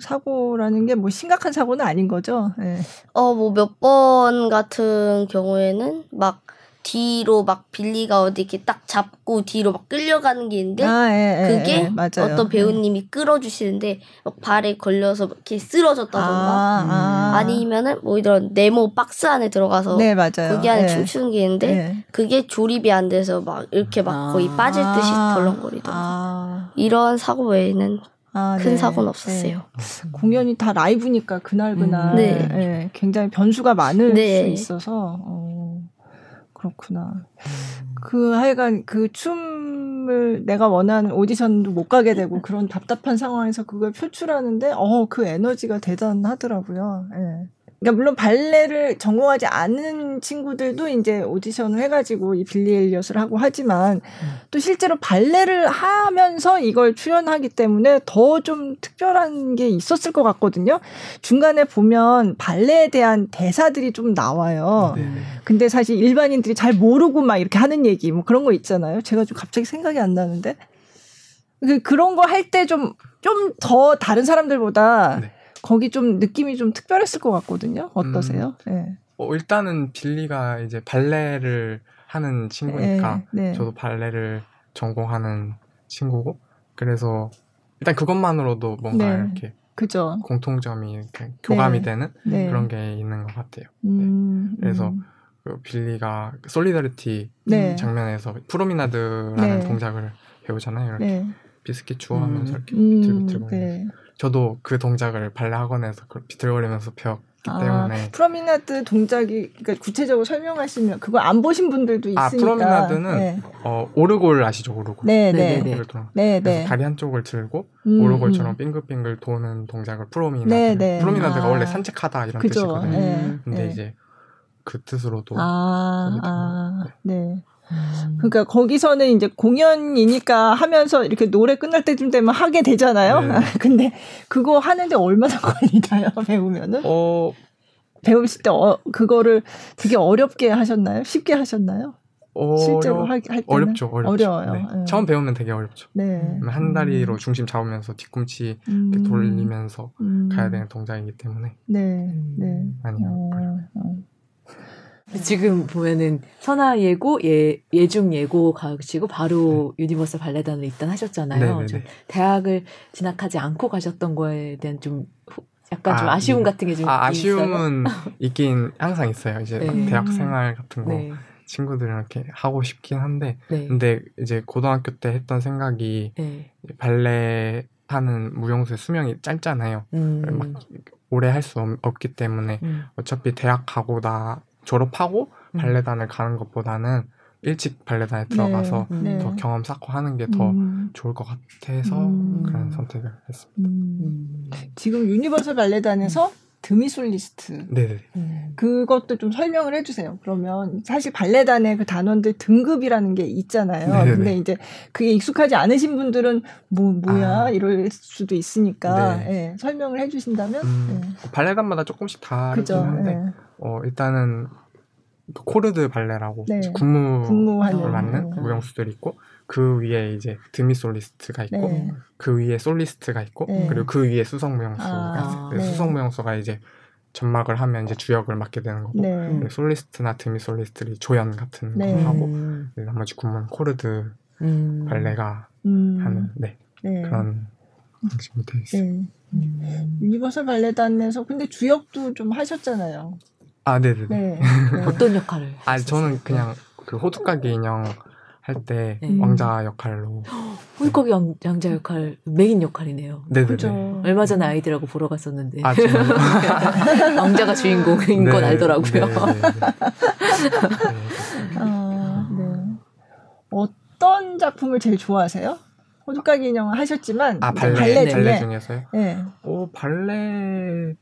사고라는 게 뭐 심각한 사고는 아닌 거죠. 네. 어, 뭐 몇 번 같은 경우에는 막 뒤로 막 빌리가 어디 이렇게 딱 잡고 뒤로 막 끌려가는 게 있는데 아, 예, 예, 그게 예, 어떤 배우님이 예. 끌어주시는데 막 발에 걸려서 이렇게 쓰러졌다던가 아, 아. 니면은뭐 이런 네모 박스 안에 들어가서 네, 맞아요. 거기 안에 예. 춤추는 게 있는데 예. 그게 조립이 안 돼서 막 이렇게 막 거의 빠질 듯이 아. 덜렁거리던가 아. 이런 사고 외에는 아, 큰 네. 사고는 없었어요. 네. 공연이 다 라이브니까 그날 그날 음. 네. 네. 굉장히 변수가 많을 네. 수 있어서 어, 그렇구나. 음. 그 하여간 그 춤을 내가 원하는 오디션도 못 가게 되고 그런 답답한 상황에서 그걸 표출하는데 어 그 에너지가 대단하더라고요. 예. 그러니까 물론 발레를 전공하지 않은 친구들도 이제 오디션을 해가지고 이 빌리 엘리엇을 하고 하지만 음. 또 실제로 발레를 하면서 이걸 출연하기 때문에 더 좀 특별한 게 있었을 것 같거든요. 중간에 보면 발레에 대한 대사들이 좀 나와요. 네. 근데 사실 일반인들이 잘 모르고 막 이렇게 하는 얘기 뭐 그런 거 있잖아요. 제가 좀 갑자기 생각이 안 나는데 그 그런 거 할 때 좀 좀 더 다른 사람들보다 네. 거기 좀 느낌이 좀 특별했을 것 같거든요. 어떠세요? 음. 네. 어, 일단은 빌리가 이제 발레를 하는 친구니까 네, 네. 저도 발레를 전공하는 친구고 그래서 일단 그것만으로도 뭔가 네. 이렇게 그죠. 공통점이 이렇게 교감이 네. 되는 네. 그런 게 있는 것 같아요. 음, 네. 그래서 음. 그 빌리가 Solidarity 네. 장면에서 promenade라는 네. 동작을 배우잖아요. 이렇게 네. 비스킷 주워하면서 음. 이렇게 비틀비틀거리면서. 음, 저도 그 동작을 발레 학원에서 비틀거리면서 배웠기 아, 때문에 promenade 동작이 그러니까 구체적으로 설명하시면 그거 안 보신 분들도 아, 있으니까. 아 promenade는 네. 어, 오르골 아시죠 오르골. 네네. 네. 네. 네. 다리 한쪽을 들고 음, 오르골처럼 음. 빙글빙글 도는 동작을 promenade. 네네. promenade가 아. 원래 산책하다 이런 그죠. 뜻이거든요. 네. 근데 네. 이제 그 뜻으로도. 아, 아 네. 네. 음. 그러니까 거기서는 이제 공연이니까 하면서 이렇게 노래 끝날 때쯤 되면 하게 되잖아요. 네. [LAUGHS] 근데 그거 하는데 얼마나 [LAUGHS] 걸리나요? 배우면은? 어 배우실 때 어, 그거를 되게 어렵게 하셨나요? 쉽게 하셨나요? 어려... 실제로 할, 할 때는 어렵죠, 어렵죠. 어려워요. 네. 네. 처음 배우면 되게 어렵죠. 네. 한 다리로 음. 중심 잡으면서 뒤꿈치 음. 돌리면서 음. 가야 되는 동작이기 때문에 네, 네. 많이 어, 어. 지금 보면은 선화 예고, 예, 예중 예고 가시고 바로 네. 유니버설 발레단을 입단하셨잖아요. 네, 네, 네. 대학을 진학하지 않고 가셨던 거에 대한 좀 약간 아, 좀 아쉬움 네. 같은 게좀 아, 아쉬움은 있긴 항상 있어요. 이제 네. 대학 생활 같은 거 친구들이랑 이렇게 하고 싶긴 한데 근데 이제 고등학교 때 했던 생각이 발레 하는 무용수의 수명이 짧잖아요. 음. 막 오래 할 수 없기 때문에 음. 어차피 대학 가고 나 졸업하고 음. 발레단을 가는 것보다는 일찍 발레단에 들어가서 네, 네. 더 경험 쌓고 하는 게더 음. 좋을 것 같아서 음. 그런 선택을 했습니다. 음. 지금 유니버설 발레단에서 demi 솔리스트. 네. 그것도 좀 설명을 해주세요. 그러면 사실 발레단의 그 단원들 등급이라는 게 있잖아요. 네네. 근데 이제 그게 익숙하지 않으신 분들은 뭐 뭐야 아. 이럴 수도 있으니까 네. 네. 설명을 해주신다면. 음, 네. 발레단마다 조금씩 다르긴 한데 네. 어, 일단은 그 corps de ballet라고 네. 군무를 맡는 네. 무용수들이 있고 그 위에 이제 demi 솔리스트가 있고 네. 그 위에 솔리스트가 있고 네. 그리고 그 위에 수석 무용수가 아, 있어요. 네. 수석 무용수가 이제 전막을 하면 이제 주역을 맡게 되는 거고 네. 솔리스트나 demi 솔리스트들이 조연 같은 거 하고 나머지 군무는 corps de 음. ballet가 음. 하는 네. 그런 방식으로 되어 있어요. 음. 유니버설 발레단에서 근데 주역도 좀 하셨잖아요. 아, 네네네. 네. 네. [LAUGHS] 어떤 역할을? 아, 저는 그냥 그 호두까기 인형 할때 네. 왕자 역할로. [GASPS] 호두까기 왕자 역할 메인 역할이네요. 네네. 그죠. 얼마 전에 아이들하고 보러 갔었는데. 아, [LAUGHS] 왕자가 주인공인 건 네. 알더라고요. 네. 아, 네. 어떤 작품을 제일 좋아하세요? 호두까기 인형 하셨지만 아 발레, 발레, 중에, 발레 중에서요? 네. 오 발레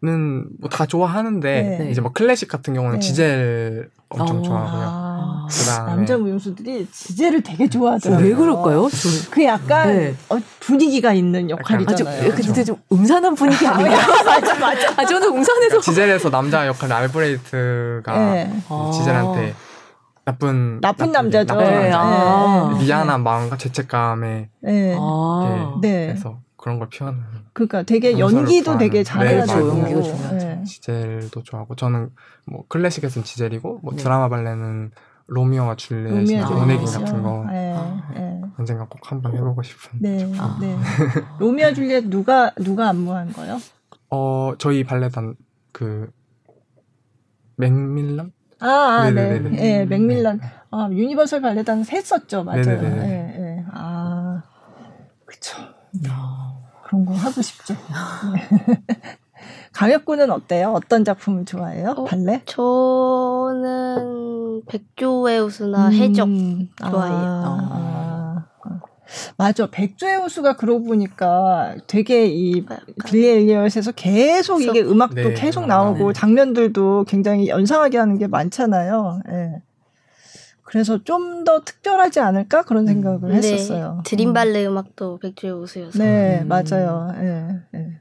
는 뭐 다 좋아하는데 네. 이제 뭐 클래식 같은 경우는 네. 지젤 엄청 어. 좋아하고요. 아. 그다음에 남자 무용수들이 지젤을 되게 좋아하더라고요. 왜 그럴까요? 그 약간 네. 어, 분위기가 있는 역할이잖아요. 아주, 근데 좀 음산한 분위기 아니에요? 맞아, 맞아. 아, 저는 음산에서 지젤에서 남자 역할 알브레이트가 네. 지젤한테 나쁜 나쁜 남자죠. 나쁜 남자. 네. 아. 미안한 마음과 죄책감에 네. 아. 네. 그래서 그런 걸 표현하는. 그러니까 되게 연기도 되게 잘해가지고 네, 연기가 중요하죠. 네. 지젤도 좋아하고 저는 뭐 클래식에서는 지젤이고 뭐 네. 드라마 발레는 로미오와 줄리엣이나 오네긴 같은 거 네, 네. 언젠가 꼭 한번 해보고 싶은. 네, 아. 네. 로미오 줄리엣 누가 누가 안무한 거요? 어 저희 발레단 그 맥밀런? 아, 아 네, 네, 맥밀런. 아 유니버설 발레단 했었죠, 맞아요. 네, 네. 아, 그쵸. 그런 거 하고 싶죠. [LAUGHS] 강혁군은 어때요? 어떤 작품을 좋아해요? 어, 발레? 저는 백조의 우수나 음, 해적 좋아해요. 아, 아, 맞아. 백조의 우수가 그러고 보니까 되게 이 빌리 엘리엇에서 계속 이게 음악도 네, 계속 나오고 네. 장면들도 굉장히 연상하게 하는 게 많잖아요. 네. 그래서 좀 더 특별하지 않을까 그런 음. 생각을 네. 했었어요. 드림 발레 음. 악도 백주의 우수여서. 네, 음. 맞아요. 네, 네.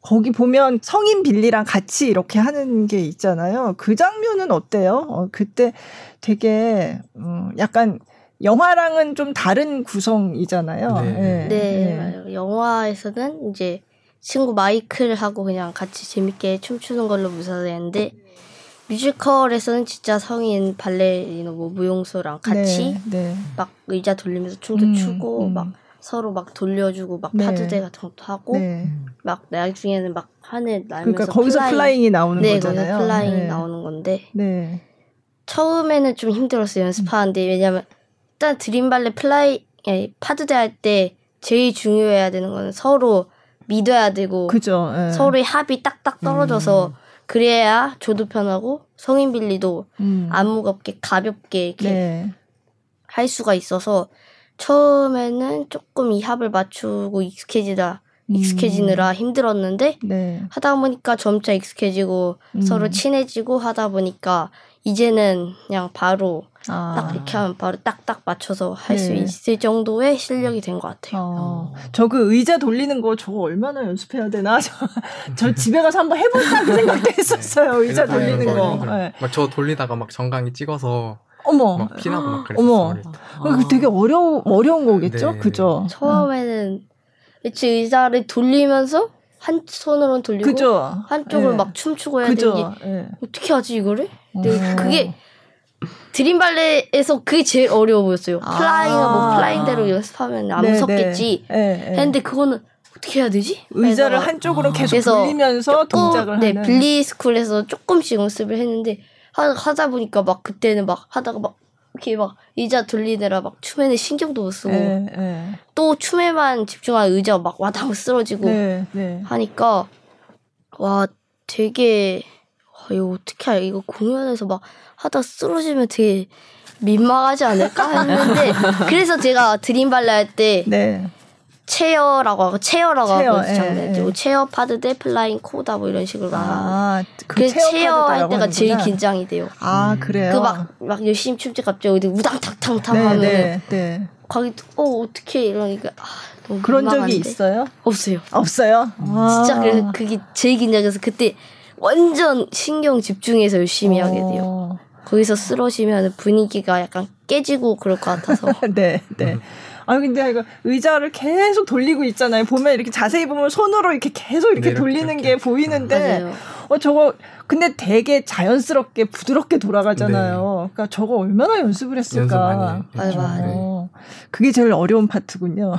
거기 보면 성인 빌리랑 같이 이렇게 하는 게 있잖아요. 그 장면은 어때요? 어, 그때 되게 음, 약간 영화랑은 좀 다른 구성이잖아요. 네, 네, 네. 맞아요. 영화에서는 이제 친구 마이클하고 그냥 같이 재밌게 춤추는 걸로 묘사되는데 뮤지컬에서는 진짜 성인 발레리노 뭐 무용수랑 같이 네, 네. 막 의자 돌리면서 춤도 음, 추고 음. 막 서로 막 돌려주고 막 네. pas de deux 같은 것도 하고 네. 막 나중에는 막 하늘 날면서 그러니까 거기서 flying, flying이 나오는 네, 거잖아요. 거기서 플라잉이 네. 나오는 건데 네. 처음에는 좀 힘들었어요 연습하는데 왜냐면 일단 dream 발레 fly pas de deux 할 때 제일 중요해야 되는 거는 서로 믿어야 되고 그죠, 예. 서로의 합이 딱딱 떨어져서 음. 그래야 저도 편하고 성인 빌리도 음. 안 무겁게 가볍게 이렇게 네. 할 수가 있어서 처음에는 조금 이 합을 맞추고 익숙해지다 익숙해지느라 음. 힘들었는데 네. 하다 보니까 점차 익숙해지고 음. 서로 친해지고 하다 보니까 이제는 그냥 바로 아. 딱 이렇게 하면 바로 딱딱 맞춰서 할수 네. 있을 정도의 실력이 된 것 같아요. 어. 저그 의자 돌리는 거 저거 얼마나 연습해야 되나? [LAUGHS] 저, 저 집에 가서 한번 해볼까 그 [LAUGHS] 생각도 했었어요. 의자 돌리는 거. 네. 막저 돌리다가 막 정강이 찍어서 어머. 막 피나고 막 그랬어요. 어머. 아. 되게 어려운 어려운 거겠죠? 네. 그죠? 처음에는 애초에 의자를 돌리면서 한 손으로는 돌리고 그죠? 한쪽을 네. 막 춤추고 해야 그죠? 되는 게 네. 어떻게 하지 이거를? 근데 어. 그게 dream 발레에서 그게 제일 어려워 보였어요. 아. flying은 뭐 flying대로 연습하면 안 네, 무섭겠지. 네. 네, 했는데 그거는 어떻게 해야 되지? 의자를 한쪽으로 계속 돌리면서 동작을 네, 하는. 빌리 school에서 조금씩 연습을 했는데 하다 보니까 막 그때는 막 하다가 막 이렇게 막 의자 돌리느라 막 춤에는 신경도 못 쓰고 네, 네. 또 춤에만 집중한 의자 막 와당 쓰러지고 네, 네, 하니까 와 되게 와, 이거 어떻게 해 이거 공연에서 막 하다 쓰러지면 되게 민망하지 않을까 했는데 [LAUGHS] 그래서 제가 dream 발레 할때 네. chair라고 하고 chair라고 chair, 하고 예, 예. chair pas de deux flying 코다 뭐 이런 식으로 아, 그 체어, 체어 할 때가 제일 긴장이 돼요. 아 그래요? 그 막 막 열심히 춤지 갑자기 어디 우당탕탕탕 네, 하면 네, 네. 거기 어 어떻게 이러니까 아, 너무 그런 민망한데. 적이 있어요? 없어요. 없어요? 진짜 그 그게 제일 긴장해서 그때 완전 신경 집중해서 열심히 어. 하게 돼요. 거기서 쓰러지면 분위기가 약간 깨지고 그럴 것 같아서. [LAUGHS] 네, 네. 아 근데 이거 의자를 계속 돌리고 있잖아요. 보면 이렇게 자세히 보면 손으로 이렇게 계속 이렇게 네, 돌리는 이렇게. 게 보이는데 맞아요. 어 저거 근데 되게 자연스럽게 부드럽게 돌아가잖아요. 네. 그러니까 저거 얼마나 연습을 했을까. 맞아요. 어, 그게 제일 어려운 파트군요.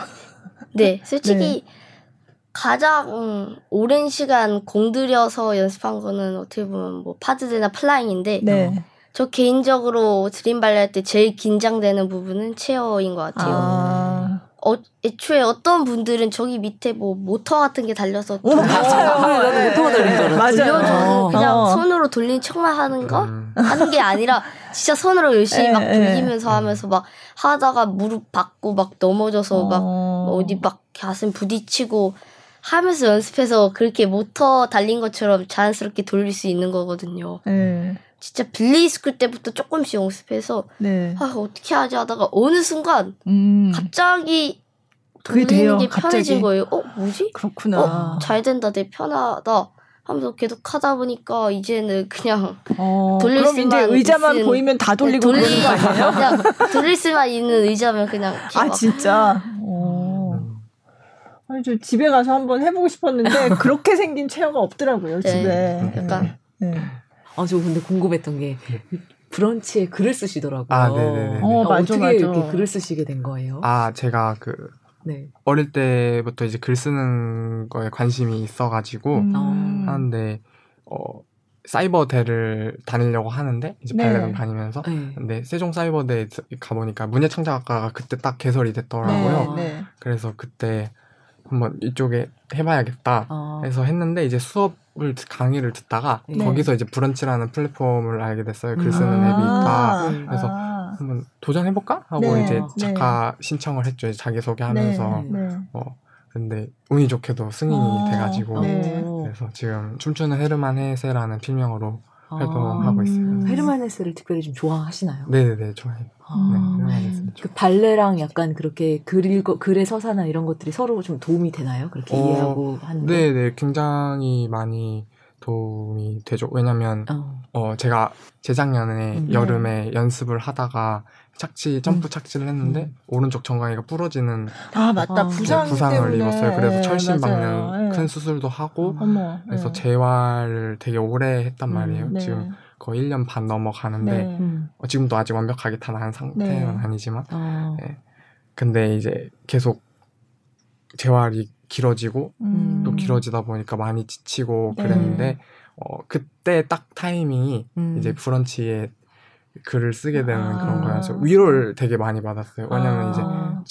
네, [LAUGHS] 솔직히 네. 가장 오랜 시간 공들여서 연습한 거는 어떻게 보면 뭐 파드대나 플라잉인데 네. 저 개인적으로 dream 발레 할때 제일 긴장되는 부분은 chair인 것 같아요. 아. 어, 애초에 어떤 분들은 저기 밑에 뭐 모터 같은 게 달려서 오, 맞아요. 네. 모터가 달린 줄 알았어. 그냥 어. 손으로 돌린 척만 하는 거 음. 하는 게 아니라 진짜 손으로 열심히 막 돌리면서 하면서 막 하다가 무릎 박고 막 넘어져서 어. 막 어디 막 가슴 부딪히고 하면서 연습해서 그렇게 모터 달린 것처럼 자연스럽게 돌릴 수 있는 거거든요. 네. 진짜 빌리 school 때부터 조금씩 연습해서 네. 아 어떻게 하지 하다가 어느 순간 음. 갑자기 돌리는 게 편해진 거예요. 어 뭐지? 그렇구나. 어, 잘 된다, 내 편하다. 하면서 계속 하다 보니까 이제는 그냥 어, 돌릴 그럼 수만 이제 의자만 있은, 보이면 다 돌리고 네, 돌리, 거 아니에요? 그냥 돌릴 수만 있는 의자면 그냥 아 진짜. 어. 아니 저 집에 가서 한번 해보고 싶었는데 [LAUGHS] 그렇게 생긴 체어가 없더라고요 네, 집에. 약간. 네. 아, 저 근데 궁금했던 게 브런치에 글을 쓰시더라고요. 아, 네네네. 어, 맞아, 어떻게 맞아. 이렇게 글을 쓰시게 된 거예요? 아, 제가 그 네. 어릴 때부터 이제 글 쓰는 거에 관심이 있어가지고 음. 하는데 어 사이버대를 다니려고 하는데 이제 네. 발레단 다니면서 네. 근데 세종 사이버대 가보니까 문예창작학과가 그때 딱 개설이 됐더라고요. 네, 네. 그래서 그때 한번 이쪽에 해봐야겠다 어. 해서 했는데 이제 수업 을 강의를 듣다가 네. 거기서 이제 브런치라는 플랫폼을 알게 됐어요. 글 쓰는 아. 앱이 있다. 네. 그래서 아. 한번 도전해볼까 하고 네. 이제 네. 작가 신청을 했죠. 자기 소개하면서 네. 네. 어 근데 운이 좋게도 승인이 어. 돼가지고 그래서 지금 춤추는 헤르만 헤세라는 필명으로 활동하고 아. 있어요. 헤르만헤스를 특별히 좀 좋아하시나요? 네네네 좋아해요. 아. 네, 그 발레랑 약간 그렇게 글 읽어, 글의 서사나 이런 것들이 서로 좀 도움이 되나요? 그렇게 어, 이해하고 하는 네네 굉장히 많이 도움이 되죠. 왜냐면 어, 어 제가 재작년에 음, 네. 여름에 연습을 하다가 착지 점프 음. 착지를 했는데 음. 오른쪽 정강이가 부러지는 아 맞다 어, 부상 부상을 때문에. 입었어요. 그래서 철심 박는 네. 큰 수술도 하고 어머, 그래서 네. 재활을 되게 오래 했단 음, 말이에요. 네. 지금 거의 1년 반 넘어가는데 네. 어, 지금도 아직 완벽하게 다 나은 상태는 네. 아니지만 어. 네. 근데 이제 계속 재활이 길어지고 음. 또 길어지다 보니까 많이 지치고 네. 그랬는데 어 그때 딱 타이밍이 음. 이제 브런치에 글을 쓰게 되는 아. 그런 거여서 위로를 되게 많이 받았어요. 왜냐면 아. 이제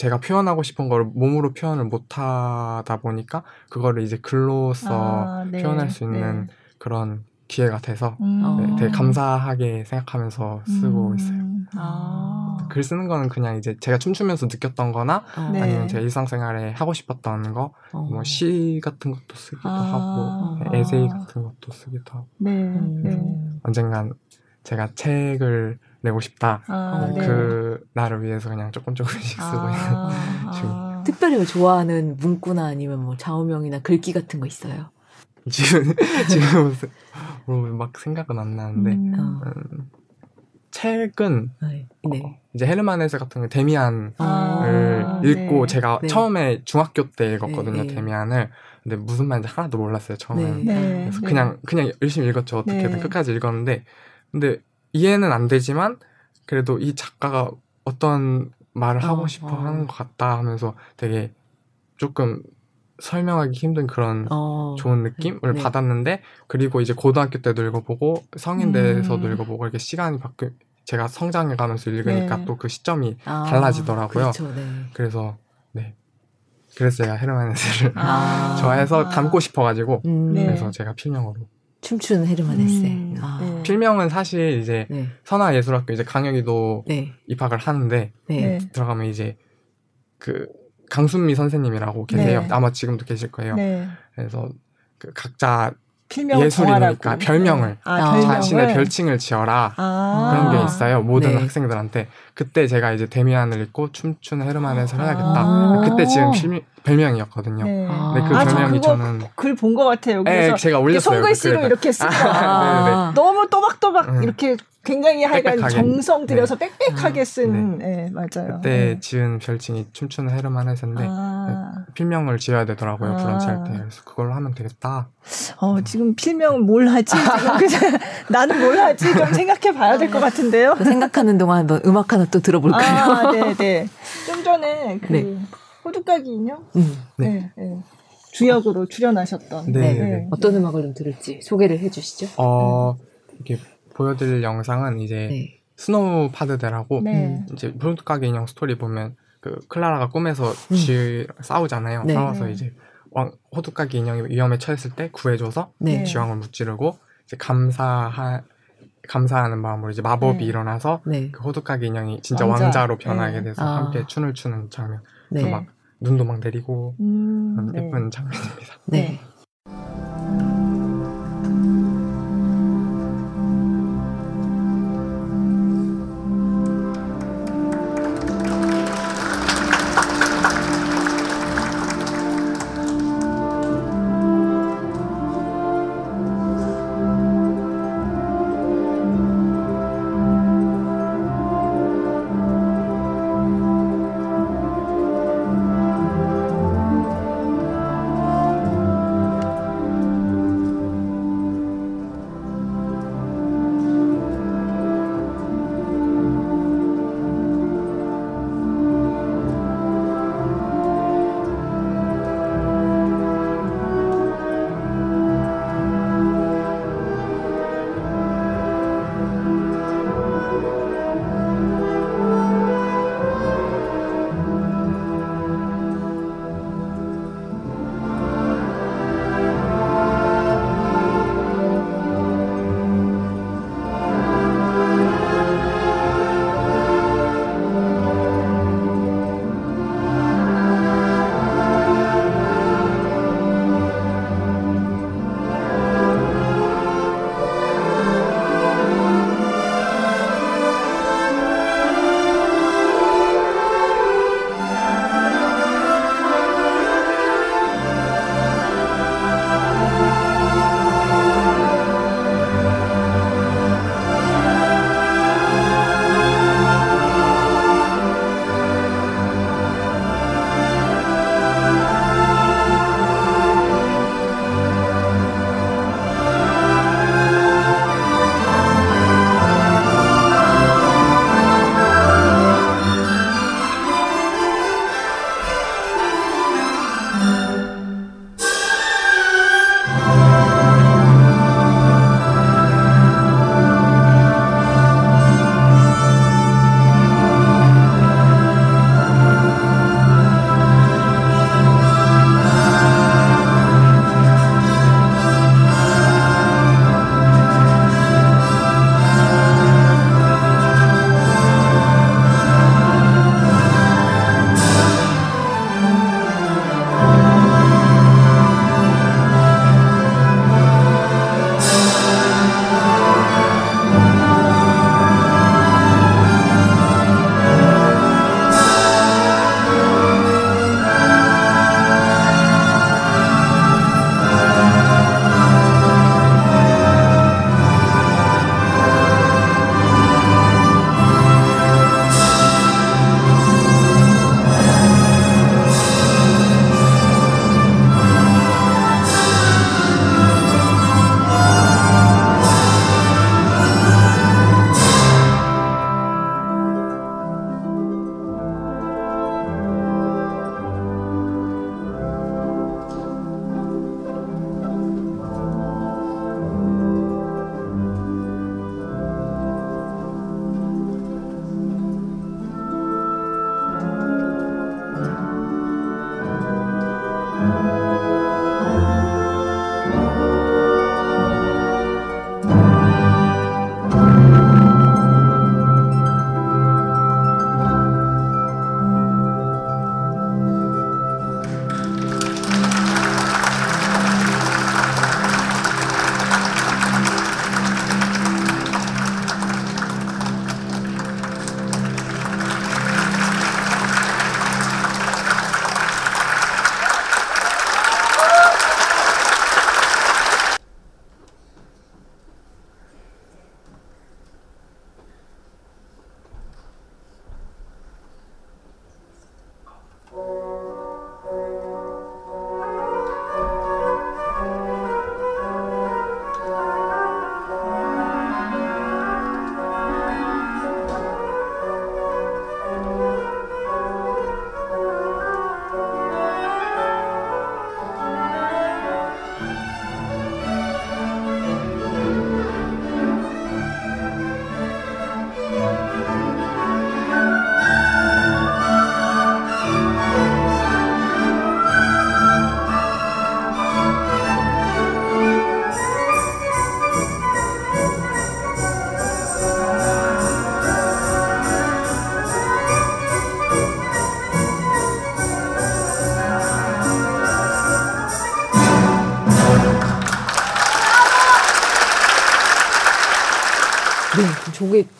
제가 표현하고 싶은 거를 몸으로 표현을 못 하다 보니까 그거를 이제 글로써 아, 네. 표현할 수 있는 네. 그런 기회가 돼서 음. 네, 되게 감사하게 생각하면서 쓰고 음. 있어요. 아. 글 쓰는 거는 그냥 이제 제가 춤추면서 느꼈던 거나 어. 네. 아니면 제 일상생활에 하고 싶었던 거, 어. 뭐시 같은 것도 쓰기도 아. 하고, 네, 에세이 같은 것도 쓰기도 하고. 네. 음. 언젠간 제가 책을 내고 싶다. 아, 그 네. 나를 위해서 그냥 조금 조금씩 쓰고 아, 있는 아. 특별히 좋아하는 문구나 아니면 뭐 좌우명이나 글귀 같은 거 있어요? 지금 [LAUGHS] 지금 뭐막 생각은 안 나는데 음. 음, 책은 네. 어, 이제 헤르만헤세 같은 거 데미안을 아, 읽고 네. 제가 네. 처음에 중학교 때 읽었거든요 네, 네. 데미안을 근데 무슨 말인지 하나도 몰랐어요 처음에 네. 그래서 그냥 그냥 열심히 읽었죠 어떻게든 끝까지 읽었는데 근데 이해는 안 되지만 그래도 이 작가가 어떤 말을 어, 하고 싶어 어. 하는 것 같다 하면서 되게 조금 설명하기 힘든 그런 어, 좋은 느낌을 네. 받았는데 그리고 이제 고등학교 때도 읽어보고 성인 돼서도 음. 읽어보고 이렇게 시간이 바뀌 제가 성장해 가면서 읽으니까 네. 또그 시점이 아, 달라지더라고요. 그렇죠, 네. 그래서 네 그래서 제가 헤르만헤세를 아, [LAUGHS] 좋아해서 담고 싶어가지고 음, 그래서 제가 필명으로 춤추는 헤르만 헤세. 음, 아. 네. 필명은 사실 이제 네. 선화예술학교 이제 강영이도 네. 입학을 하는데 네. 들어가면 이제 그 강순미 선생님이라고 계세요. 네. 아마 지금도 계실 거예요. 네. 그래서 그 각자 예술이니까 별명을 네. 아, 자신의 별칭을 지어라 아~ 그런 게 있어요 모든 네. 학생들한테 그때 제가 이제 데미안을 읽고 춤추는 헤르만에서 해야겠다 아~ 그때 지금 필, 별명이었거든요 네. 근데 그 아, 별명이 저는 글 본 것 같아요 네, 그래서 네, 제가 올렸어요 손글씨로 이렇게 쓰고 [LAUGHS] 아~ 너무 또박또박 음. 이렇게 굉장히 하여간 정성 들여서 네. 빽빽하게 음. 쓴, 네. 네. 맞아요. 그때 네. 지은 별칭이 춤추는 헤르만 헤세인데 아. 필명을 지어야 되더라고요. 아. 브런치 할 때. 그래서 그걸로 하면 되겠다. 어, 지금 필명은 뭘 하지? 지금 [LAUGHS] 나는 뭘 하지? 좀 생각해 봐야 될 것 같은데요. 그 생각하는 동안 한번 음악 하나 또 들어볼까요? 아, 네, 네. [LAUGHS] 좀 전에 그 네. 호두까기 인형? 음. 네. 네. 주역으로 출연하셨던. 네. 네. 어떤 음악을 좀 들을지 소개를 해 주시죠. 어, 이렇게 보여드릴 영상은 이제 네. snow pas de deux하고 네. 이제 까기 인형 스토리 보면 그 클라라가 꿈에서 음. 쥐 싸우잖아요. 네. 싸워서 이제 왕 호두까기 인형이 위험에 처했을 때 구해줘서 네. 쥐왕을 무찌르고 이제 감사하 감사하는 마음으로 이제 마법이 네. 일어나서 네. 그 호두까기 인형이 진짜 왕자. 로 변하게 돼서 아. 함께 춤을 추는 장면. 네. 막 눈도 막 내리고 음, 예쁜 장면입니다. 네. 네,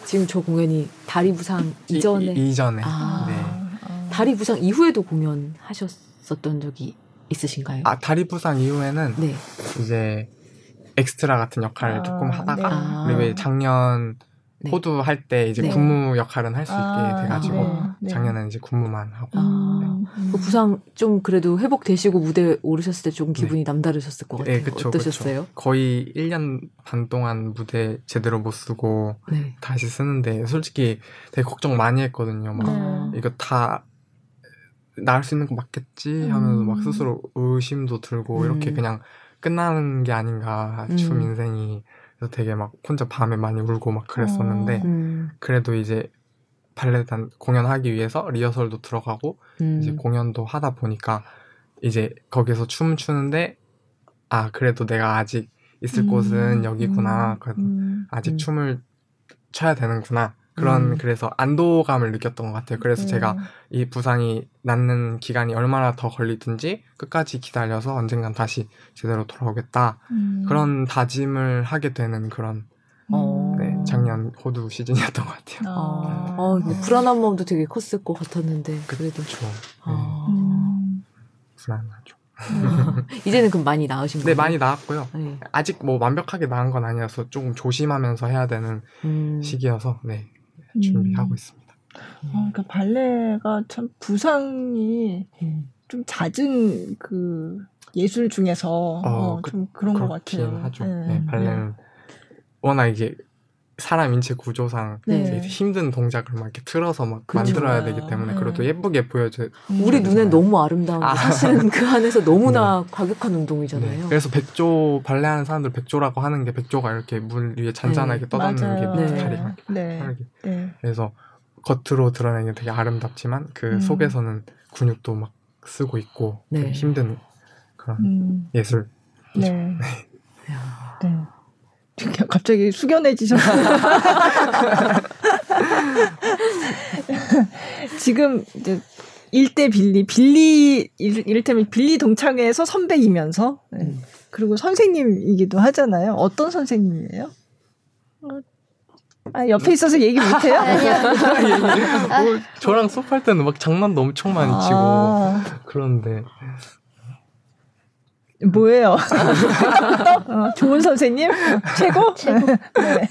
지금 저 공연이 다리 부상 이전에 이, 전에 아, 네. 다리 부상 이후에도 공연하셨었던 적이 있으신가요? 아 다리 부상 이후에는 네. 이제 엑스트라 같은 역할을 아, 조금 하다가 네. 그리고 작년 네. 호두 할 때 이제 네. 군무 역할은 할 수 있게 아, 돼가지고 네. 네. 작년에는 이제 군무만 하고 아, 네. 그 부상 좀 그래도 회복되시고 무대 오르셨을 때좀 기분이 네. 남다르셨을 것 같아요. 네, 그쵸, 어떠셨어요? 그쵸. 거의 1년 반 동안 무대 제대로 못 쓰고 다시 쓰는데 솔직히 되게 걱정 많이 했거든요. 막 이거 다 나을 수 있는 거 맞겠지 하면서 음. 막 스스로 의심도 들고 음. 이렇게 그냥 끝나는 게 아닌가 춤 음. 인생이 그래서 되게 막 혼자 밤에 많이 울고 막 그랬었는데 어, 음. 그래도 이제 발레단 공연하기 위해서 리허설도 들어가고 음. 이제 공연도 하다 보니까 이제 거기서 춤 추는데 아 그래도 내가 아직 있을 음. 곳은 여기구나 음. 아직 음. 춤을 춰야 되는구나 그런 음. 그래서 안도감을 느꼈던 것 같아요. 그래서 음. 제가 이 부상이 낫는 기간이 얼마나 더 걸리든지 끝까지 기다려서 언젠간 다시 제대로 돌아오겠다 음. 그런 다짐을 하게 되는 그런 어. 네, 작년 호두 시즌이었던 것 같아요. 어. 어, 불안한 마음도 되게 컸을 것 같았는데 그래도 네. 어. 음. 불안하죠. [LAUGHS] 이제는 그럼 많이 나으신 네, 거예요? 네, 많이 나았고요. 네. 아직 뭐 완벽하게 나은 건 아니어서 조금 조심하면서 해야 되는 음. 시기여서 네. 준비하고 음. 있습니다. 아, 그러니까 발레가 참 부상이 음. 좀 잦은 그 예술 중에서 어, 어, 그, 좀 그런 것 같아요. 하죠. 네, 네, 발레는 워낙 이게 사람 인체 구조상 네. 힘든 동작을 막 이렇게 틀어서 막 그쵸. 만들어야 되기 때문에 네. 그래도 예쁘게 보여져. 우리 눈엔 너무 아름다운데 아. 사실은 그 안에서 [LAUGHS] 너무나 네. 과격한 운동이잖아요. 네. 그래서 백조 발레 하는 사람들 백조라고 하는 게 백조가 이렇게 물 위에 잔잔하게 네. 떠다니는 게 네. 다리가 네. 그래서 겉으로 드러내는 게 되게 아름답지만 그 음. 속에서는 근육도 막 쓰고 있고 힘든 그런 음. 예술. 네. [LAUGHS] 네. [LAUGHS] 갑자기 숙연해지셨어요. [LAUGHS] 지금 이제 일대 빌리, 빌리, 이를테면 빌리 동창회에서 선배이면서, 네. 음. 그리고 선생님이기도 하잖아요. 어떤 선생님이에요? 아, 옆에 있어서 얘기 못해요? [LAUGHS] 뭐, 저랑 수업할 때는 막 장난도 엄청 많이 치고, 아. 그런데. 뭐예요? [LAUGHS] 어, 좋은 선생님? 최고? 최고. 네.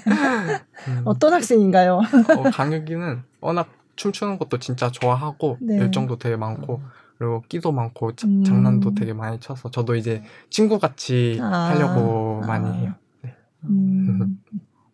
음. 어떤 학생인가요? 어, 강혁이는 워낙 춤추는 것도 진짜 좋아하고 네. 열정도 되게 많고 그리고 끼도 많고 자, 음. 장난도 되게 많이 쳐서 저도 이제 친구 같이 아. 하려고 아. 많이 해요. 네. 음.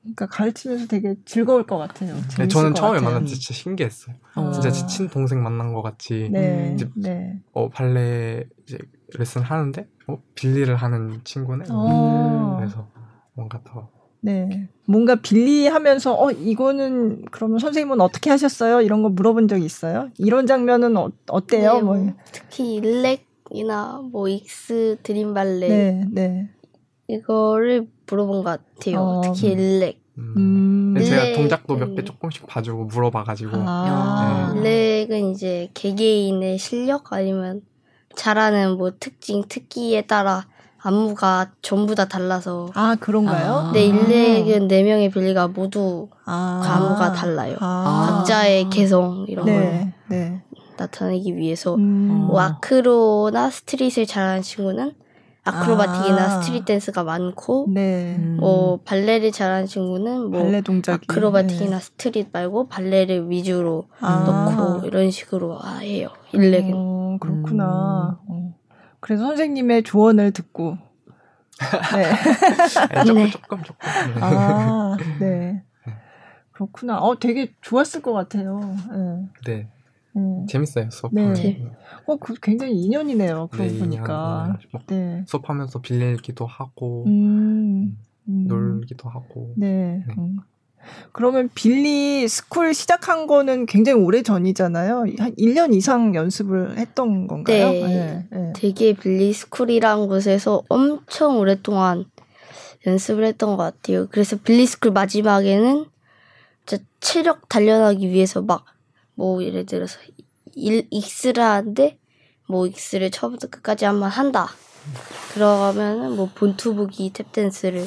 그러니까 가르치면서 되게 즐거울 것 같아요. 네, 저는 처음에 만났을 때 진짜 신기했어요. 어. 진짜 친 동생 만난 것 같이 네. 이제 네. 어 발레 이제 레슨 하는데 어 빌리를 하는 친구네. 어. 그래서 뭔가 더 네. 뭔가 빌리하면서 어 이거는 그러면 선생님은 어떻게 하셨어요? 이런 거 물어본 적 있어요? 이런 장면은 어, 어때요? 네, 뭐, 뭐. 특히 일렉이나 뭐 익스 dream 발레 네, 네. 이거를 물어본 것 같아요. 어. 특히 일렉. 음. 음. 제가 동작도 몇 개 조금씩 봐주고 물어봐가지고. 아. 네. 일렉은 이제 개개인의 실력 아니면 잘하는 뭐 특징, 특기에 따라 안무가 전부 다 달라서. 아, 그런가요? 아. 네, 일렉은 네 명의 빌리가 모두 아. 안무가 달라요. 아. 각자의 개성, 이런 네. 걸 네. 나타내기 위해서. 음. 뭐 acro나 street을 잘하는 친구는 acrobatic이나 아. street 댄스가 많고, 네. 뭐 발레를 잘하는 친구는 뭐 발레 동작이. acrobatic이나 네. street 말고 발레를 위주로 아. 넣고 이런 식으로 해요. 일렉은. 어, 그렇구나. 음. 어. 그래서 선생님의 조언을 듣고. 네. 네 [LAUGHS] 조금, 네. 조금, 조금. 아, [LAUGHS] 네. 그렇구나. 어, 되게 좋았을 것 같아요. 네. 네. 음. 재밌어요 수업하면. 네. 어, 그 굉장히 인연이네요. 그러고 네, 보니까. 인연, 네. 수업하면서 빌리 얘기도 하고 음. 음. 놀기도 하고. 네. 네. 음. 그러면 빌리 school 시작한 거는 굉장히 오래 전이잖아요. 한 1년 이상 연습을 했던 건가요? 네. 네. 네. 되게 빌리 school이란 곳에서 엄청 오랫동안 연습을 했던 것 같아요. 그래서 빌리 school 마지막에는 진짜 체력 단련하기 위해서 막 뭐 예를 들어서 일, 익스를 하는데 뭐 익스를 처음부터 끝까지 한번 한다. 그러면은 뭐 Born to Boogie 탭댄스를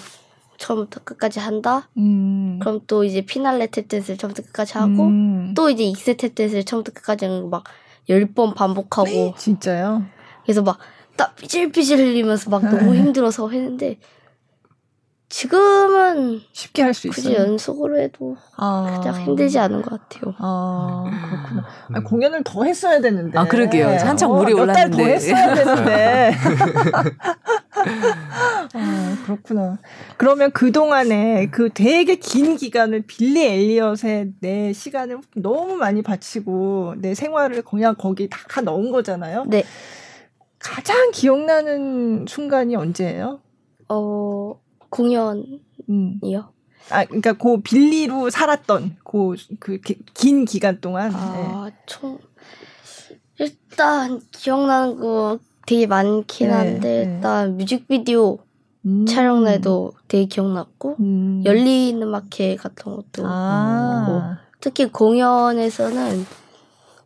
처음부터 끝까지 한다. 음. 그럼 또 이제 피날레 탭댄스를 처음부터 끝까지 하고 음. 또 이제 익스 탭댄스를 처음부터 끝까지 막 열 번 반복하고. 네, 진짜요? 그래서 막 딱 삐질삐질 흘리면서 막 너무 네. [LAUGHS] 힘들어서 했는데 지금은 쉽게 할 수 있어요. 굳이 연속으로 해도 아. 그냥 힘들지 않은 것 같아요. 아 그렇구나. 음. 아니, 공연을 더 했어야 되는데. 아 그러게요. 한창 어, 물이 올랐는데. 더 했어야 되는데. [LAUGHS] 아, 그렇구나. 그러면 그 동안에 그 되게 긴 기간을 빌리 엘리엇의 내 시간을 너무 많이 바치고 내 생활을 그냥 거기 다 넣은 거잖아요. 네. 가장 기억나는 순간이 언제예요? 어 공연이요. 음. 아, 그러니까 그 빌리로 살았던 그그긴 기간 동안. 아, 네. 총 일단 기억나는 거 되게 많긴 네, 한데 네. 일단 뮤직비디오 음. 촬영 날도 되게 기억났고 음. 열리는 마켓 같은 것도 아. 특히 공연에서는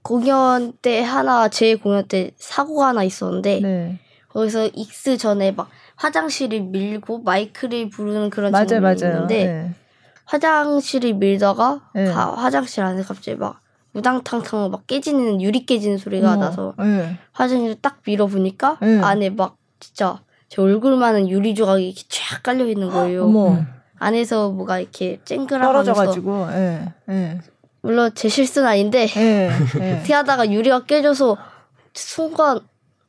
공연 때 하나 제 공연 때 사고가 하나 있었는데 네. 거기서 익스 전에 막 화장실을 밀고 마이클을 부르는 그런 맞아, 장면이 맞아요. 있는데 네. 화장실을 밀다가 네. 화장실 안에 갑자기 막 우당탕탕 막 깨지는 유리 깨지는 소리가 어머, 나서 네. 화장실을 딱 밀어보니까 네. 안에 막 진짜 제 얼굴만한 유리 조각이 이렇게 쫙 깔려 있는 거예요. 어머. 안에서 뭐가 이렇게 쨍그랑하면서 떨어져가지고. 예, 예. 물론 제 실수는 아닌데 예, 예. [LAUGHS] 하다가 유리가 깨져서 순간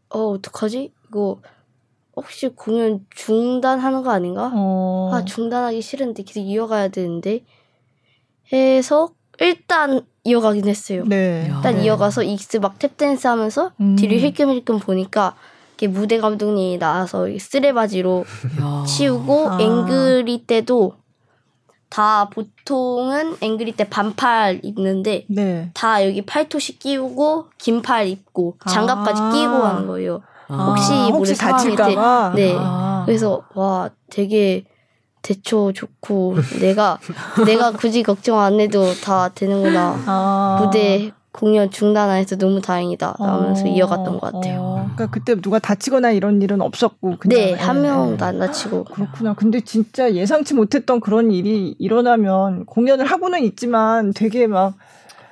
어 어떡하지? 이거 혹시 공연 중단하는 거 아닌가? 어. 아 중단하기 싫은데 계속 이어가야 되는데 해서 일단 이어가긴 했어요. 네. 일단 네. 이어가서 익스 막 탭댄스 하면서 음. 뒤를 힐끔힐끔 보니까 이렇게 무대 감독님이 나와서 쓰레받기로 [LAUGHS] 치우고 아. angry 때도 다 보통은 앵그리 때 반팔 입는데 네. 다 여기 팔토시 끼우고 긴팔 입고 장갑까지 아. 끼고 하는 거예요. 혹시 아, 혹시 다칠까봐. 네. 아. 그래서 와 되게 대처 좋고 내가 내가 굳이 걱정 안 해도 다 되는구나. 아. 무대 공연 중단 안 해서 너무 다행이다. 라면서 어, 이어갔던 것 같아요. 어, 그러니까 그때 누가 다치거나 이런 일은 없었고 그냥 네, 한 명도 안 다치고. 그렇구나. 근데 진짜 예상치 못했던 그런 일이 일어나면 공연을 하고는 있지만 되게 막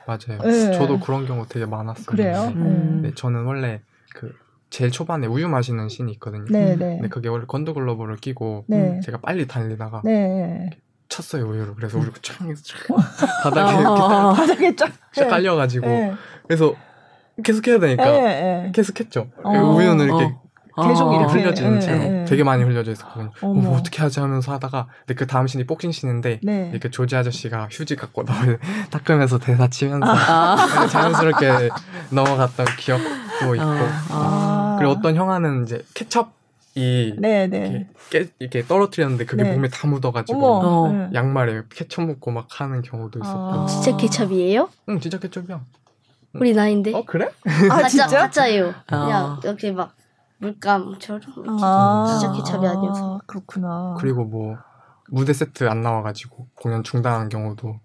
맞아요. 네. 저도 그런 경우 되게 많았어요. 그래요? 음. 네, 저는 원래 그 제일 초반에 우유 마시는 씬이 있거든요. 네, 네. 근데 그게 원래 건드글러브를 끼고 네. 제가 빨리 달리다가 네. 쳤어요 우유를. 그래서 우유가 쫙 바닥에 이렇게 아. 바닥에 쫙, 쫙 깔려가지고 그래서 계속 해야 되니까 계속 했죠. 어. 우유는 이렇게 어. 계속 아, 이렇게 흘려지는 채로 네, 네. 되게 많이 흘려져 있었거든요. 어, 뭐 어떻게 하지 하면서 하다가 근데 그 다음 신이 복싱 신인데 네. 이렇게 조지 아저씨가 휴지 갖고 [LAUGHS] 나올 닦으면서 대사 치면서 아. [LAUGHS] 자연스럽게 넘어갔던 기억 도 있고 아. 그리고 어떤 형아는 이제 케첩 이 네, 네. 이렇게, 깨, 이렇게 떨어뜨렸는데 그게 네. 몸에 다 묻어가지고 어. 양말에 케첩 묻고 막 하는 경우도 있었고 아. 진짜 케첩이에요? 응 진짜 케첩이야 우리 나인데 어 그래? 아 가짜, 진짜? 가짜예요 그냥 이렇게 막 물감처럼 아~ 진짜 케첩이 아니어서 그렇구나. 그리고 뭐 무대 세트 안 나와가지고 공연 중단한 경우도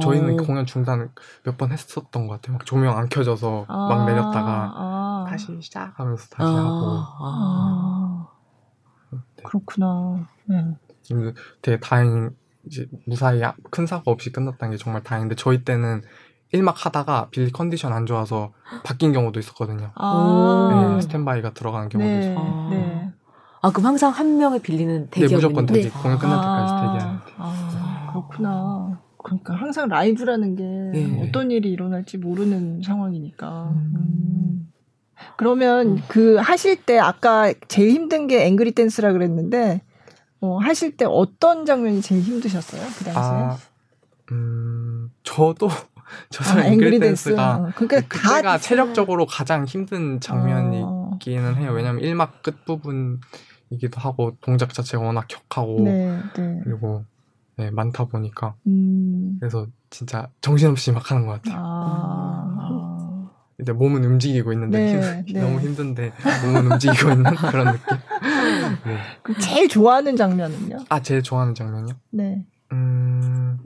저희는 오. 공연 중단 몇 번 했었던 것 같아요. 막 조명 안 켜져서 아~ 막 내렸다가 아~ 다시 시작하면서 다시 아. 하고. 아. 네. 그렇구나. 네. 되게 다행 이제 무사히 큰 사고 없이 끝났다는 게 정말 다행인데 저희 때는 1막 하다가 빌리 컨디션 안 좋아서 바뀐 경우도 있었거든요. 아~ 네, 스탠바이가 들어가는 경우도 네, 있었고. 아. 네. 아, 그럼 항상 한 명의 빌리는 대기 네, 무조건 대기. 네. 공연 끝날 때까지 아~ 대기하는 아, 그렇구나. 그러니까 항상 라이브라는 게 네. 어떤 일이 일어날지 모르는 상황이니까. 음. 음. 그러면 음. 그 하실 때 아까 제일 힘든 게 앵그리 댄스라 그랬는데 어, 하실 때 어떤 장면이 제일 힘드셨어요? 그 당시에? 아, 음, 저도 [LAUGHS] 저도 아, 앵그리 댄스가 어, 그러니까 그때가 체력적으로 가장 힘든 장면이기는 해요. 왜냐하면 1막 끝 부분이기도 하고 동작 자체가 워낙 격하고 네, 네. 그리고 네, 많다 보니까 음. 그래서 진짜 정신없이 막 하는 것 같아요. 아. [LAUGHS] 이제 몸은 움직이고 있는데 네, 힘, 네. 너무 힘든데 몸은 움직이고 있는 [LAUGHS] 그런 느낌. 네. 제일 좋아하는 장면은요? 아 제일 좋아하는 장면이요? 네. 음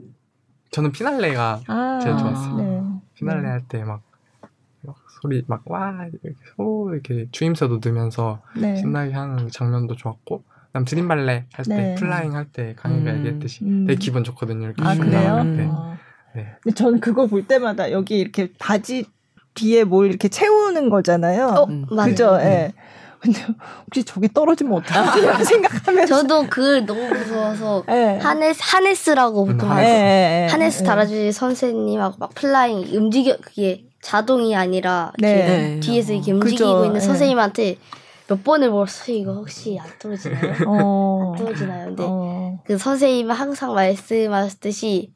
저는 피날레가 아, 제일 좋았어요. 네. 피날레 네. 할때 막, 막, 소리 막 와 이렇게 소 이렇게 주임새도 넣으면서 네. 신나게 하는 장면도 좋았고 남 dream 발레 할 때, 네. flying 할 때 강의가 음. 얘기했듯이 음. 되게 기분 좋거든요. 이렇게 아 그래요? 네. 어. 네. 근데 저는 그거 볼 때마다 여기 이렇게 바지 뒤에 뭘 이렇게 채우는 거잖아요. 어, 음. 그죠? 예. 네. 근데 혹시 저게 떨어지면 어떡하지? [LAUGHS] 생각하면서 저도 그 너무 무서워서 네. harness harness라고 보통 음, 네. 하네스 달아주신 선생님하고 막 flying 움직여 그게 자동이 아니라 네. 뒤에서 이렇게 움직이고 그죠. 있는 선생님한테 몇 번을 물었어 이거 혹시 안 떨어지나요? 어. 안 떨어지나요? 근데 어. 그 선생님은 항상 말씀하셨듯이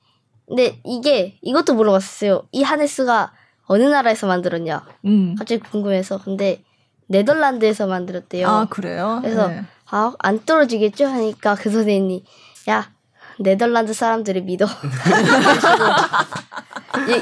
근데 이게 이것도 물어봤어요. 이 harness가 어느 나라에서 만들었냐? 음. 갑자기 궁금해서 근데 네덜란드에서 만들었대요. 아 그래요? 그래서 네. 아안 떨어지겠죠 하니까 그 선생님이 야 네덜란드 사람들을 믿어. [LAUGHS]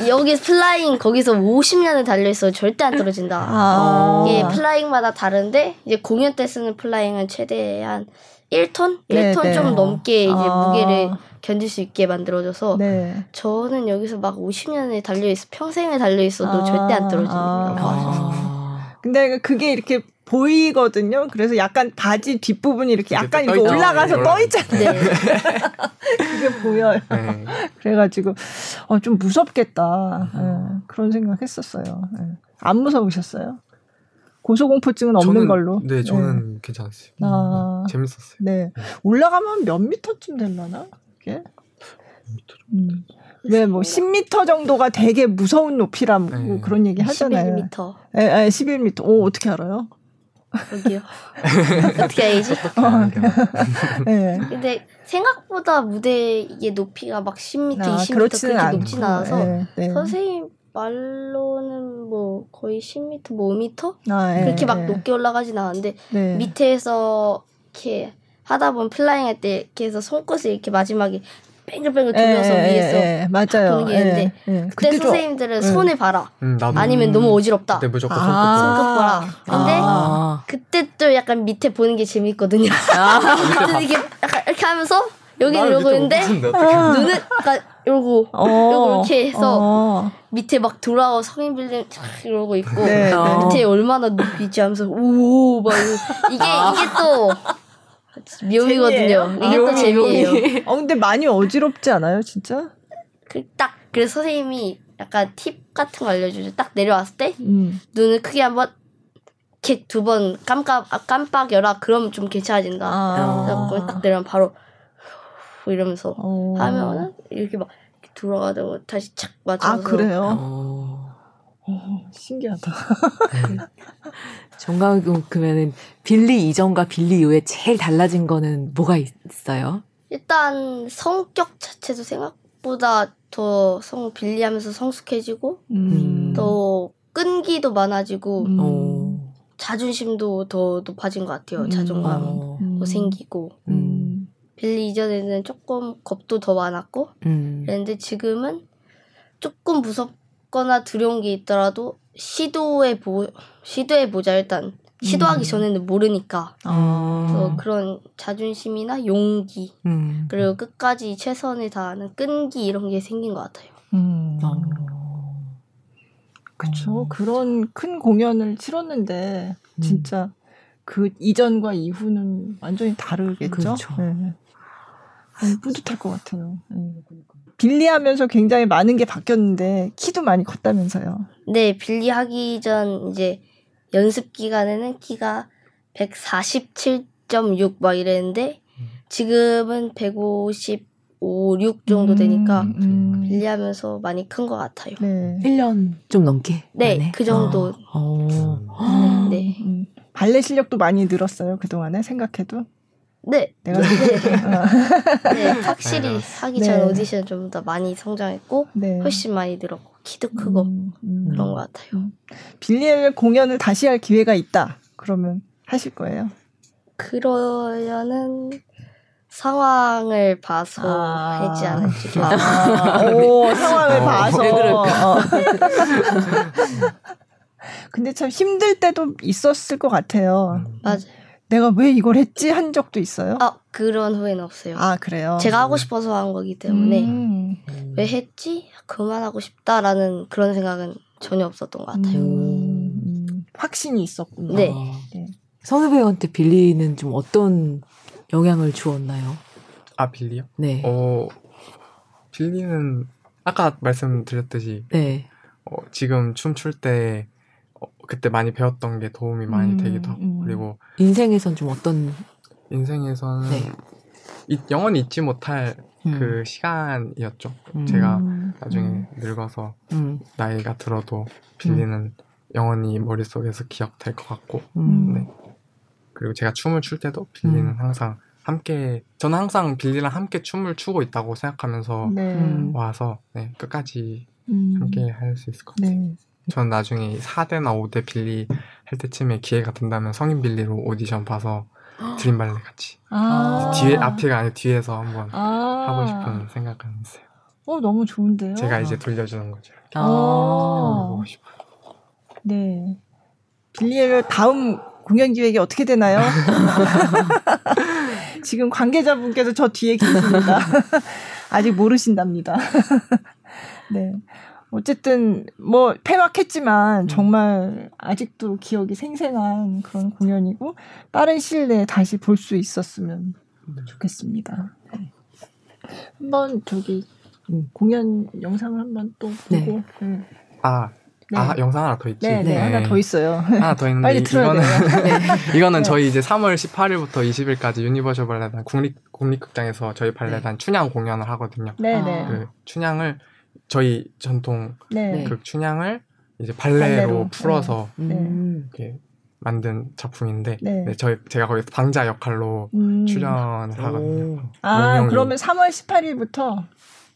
여기 flying 거기서 50년을 달려 있어 절대 안 떨어진다. 아~ 이게 flying마다 다른데 이제 공연 때 쓰는 flying은 최대한 1톤? 1톤 네네. 좀 넘게 이제 아~ 무게를 견딜 수 있게 만들어져서 네. 저는 여기서 막 50년을 달려 있어 평생을 달려 있어도 아~ 절대 안 떨어진다고 아~ 근데 그게 이렇게 보이거든요. 그래서 약간 바지 뒷부분이 이렇게 약간 이렇게 올라가서 네. 떠 있잖아요. 네. [LAUGHS] 그게 보여요. 네. 그래가지고 어, 좀 무섭겠다. 네. 그런 생각했었어요. 네. 안 무서우셨어요? 고소공포증은 없는 저는, 걸로. 네, 저는 네. 괜찮았어요. 아, 네, 재밌었어요. 네. 올라가면 몇 미터쯤 되려나? 이게? 음. 왜뭐 10m 정도가 되게 무서운 높이라고 네. 그런 얘기 하잖아요. 11m. 예, 예, 11m. 오, 어떻게 알아요? 여기요. 어떻게 알지? [LAUGHS] 어, 네. 근데 생각보다 무대의 높이가 막 10m, 아, 20m 그렇게 높진 않아서 네, 네. 선생님 말로는 뭐 거의 10m, 뭐 5m 아, 네, 그렇게 막 네. 높게 올라가진 않았는데 네. 밑에서 이렇게 하다 보면 flying 할 때 이렇게 해서 손끝을 이렇게 마지막에 뱅글뱅글 돌려서 에, 위에서 에, 에, 맞아요. 보는 게 있는데 그때 선생님들은 손을 봐라. 음, 아니면 너무 어지럽다. 그때 무조건 손끝 아~ 손끝 봐라. 근데 아~ 그때 또 약간 밑에 보는 게 재밌거든요. 아~ [LAUGHS] 이게 약간 이렇게 하면서 여기 이러고 있는데 눈은 약간 이러고 어, 이렇게 해서 어. 밑에 막 돌아와 성인 빌딩 쫙 이러고 있고 네, 네. 밑에 얼마나 높이지 하면서 오막 이게 이게 또 묘미거든요. 이게 또 재미예요. 어 근데 많이 어지럽지 않아요, 진짜? 그 딱 그래서 선생님이 약간 팁 같은 거 알려주죠. 딱 내려왔을 때 음. 눈을 크게 한 번 이렇게 두 번 깜빡 아, 깜빡여라. 그럼 좀 괜찮아진다. 아. 그래서 딱 내려면 바로 이러면서 오. 어. 하면은 이렇게 막 돌아가다가 다시 착 맞춰서 아 그래요? 오. 오, 신기하다. [LAUGHS] 정강 그러면은 빌리 이전과 빌리 이후에 제일 달라진 거는 뭐가 있어요? 일단 성격 자체도 생각보다 더 성 빌리하면서 성숙해지고 음. 또 끈기도 많아지고 음. 자존심도 더 높아진 것 같아요. 음. 자존감도 음. 생기고 음. 빌리 이전에는 조금 겁도 더 많았고 음. 그런데 지금은 조금 무섭 거나 두려운 게 있더라도 시도해 보 시도해 보자 일단 시도하기 음. 전에는 모르니까 아. 그런 자존심이나 용기 음. 그리고 끝까지 최선을 다하는 끈기 이런 게 생긴 것 같아요. 음. 아. 그렇죠. 그런 큰 공연을 치렀는데 음. 진짜 그 이전과 이후는 완전히 다르겠죠. 그렇죠. 네. 뿌듯할 것 같아요. 네. 빌리하면서 굉장히 많은 게 바뀌었는데 키도 많이 컸다면서요. 네, 빌리하기 전 이제 연습 기간에는 키가 147.6 막 이랬는데 지금은 155, 6 정도 되니까 음, 음. 빌리하면서 많이 큰 것 같아요. 네. 1년 좀 넘게? 네, 만에? 그 정도. 아. 네. 네. 음. 발레 실력도 많이 늘었어요, 그동안에 생각해도? 네. 내가 네. 네. 확실히 하기 전 네. 오디션 좀 더 많이 성장했고 네. 훨씬 많이 늘었고 키도 크고 음, 음, 그런 것 같아요. 음. 빌리엘 공연을 다시 할 기회가 있다. 그러면 하실 거예요? 그러려는 상황을 봐서 아~ 하지 않을지. 아~ 오, 상황을 어, 봐서. 어. 근데 참 힘들 때도 있었을 것 같아요. 맞아요. 내가 왜 이걸 했지 한 적도 있어요? 아 그런 후회는 없어요. 아 그래요? 제가 하고 싶어서 한 거기 때문에 음. 왜 했지? 그만하고 싶다라는 그런 생각은 전혀 없었던 것 같아요. 음. 확신이 있었군요. 네. 네. 선우 배우한테 빌리는 좀 어떤 영향을 주었나요? 아 빌리요? 네. 어 빌리는 아까 말씀드렸듯이 네. 어, 지금 춤출 때 어, 그때 많이 배웠던 게 도움이 많이 음, 되기도 하고 음. 그리고 인생에선 좀 어떤 인생에서는 네. 이, 영원히 잊지 못할 음. 그 시간이었죠. 제가 음. 나중에 음. 늙어서 음. 나이가 들어도 빌리는 영원히 머릿속에서 기억될 것 같고 네. 그리고 제가 춤을 출 때도 빌리는 항상 함께 저는 항상 빌리랑 함께 춤을 추고 있다고 생각하면서 네. 와서 네, 끝까지 함께 할 수 있을 것 같아요. 네. 전 나중에 4대나 5대 빌리 할 때쯤에 기회가 된다면 성인 빌리로 오디션 봐서 [GASPS] 드림 발레 같이 아~ 뒤에 앞에가 아니라 뒤에서 한번 아~ 하고 싶은 생각은 있어요. 어 너무 좋은데요. 제가 이제 돌려주는 거죠. 아~ 보고 싶어요. 네. 빌리의 다음 공연 기획이 어떻게 되나요? [LAUGHS] 지금 관계자분께서 저 뒤에 계십니다. [LAUGHS] 아직 모르신답니다. [LAUGHS] 네. 어쨌든 뭐 폐막했지만 음. 정말 아직도 기억이 생생한 그런 공연이고 빠른 시일 내에 다시 볼 수 있었으면 네. 좋겠습니다. 네. 한번 저기 음, 공연 영상을 한번 또 네. 보고. 네. 아. 네. 아 영상 하나 더 있지. 네, 네, 하나 더 있어요. 하나 더 있는데 빨리 틀어야 이거는 [LAUGHS] 이거는 저희 이제 3월 18일부터 20일까지 유니버셜 발레단 국립 국립극장에서 저희 발레단 춘향 공연을 하거든요. 네, 네. 그 춘향을 저희 전통 네. 그 춘향을 이제 발레로, 발레로. 풀어서 네. 음. 이렇게 만든 작품인데 네. 네, 저희 제가 거기서 방자 역할로 음. 출연을 하거든요. 아 그러면 3월 18일부터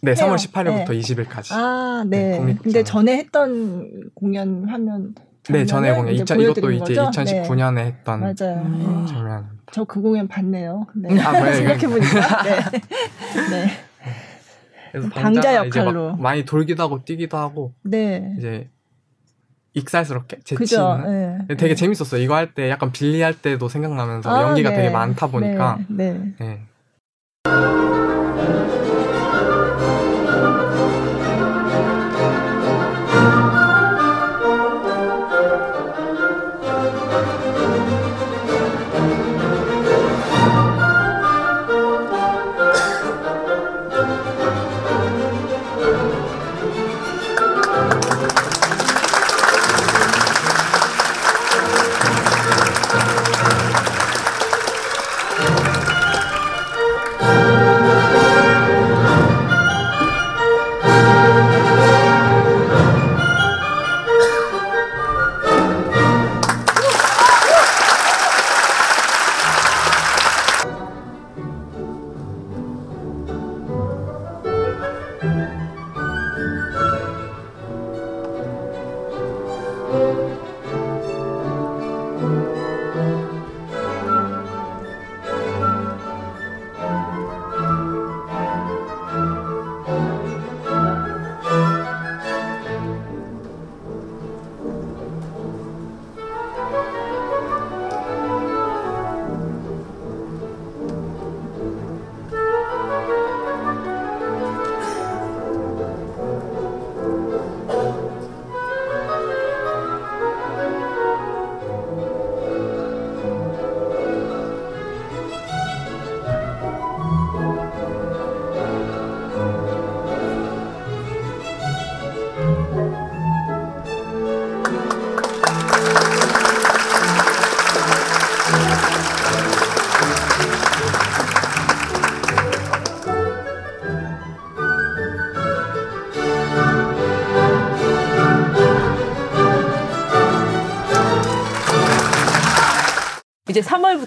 네, 해요. 3월 18일부터 네. 20일까지. 아, 네. 네 근데 전에 했던 공연 하면 네, 전에 공연 2000, 이것도 이제 거죠? 2019년에 네. 했던 맞아요. 음. 장면. 저 그 공연 봤네요. 네. 아, [LAUGHS] 생각해 보니까. [LAUGHS] 네. 네. 그래서 방자 역할로 많이 돌기도 하고 뛰기도 하고 네. 이제 익살스럽게 재치 있는 네. 되게 네. 재밌었어요. 이거 할 때 약간 빌리 할 때도 생각나면서 아, 연기가 네. 되게 많다 보니까 네.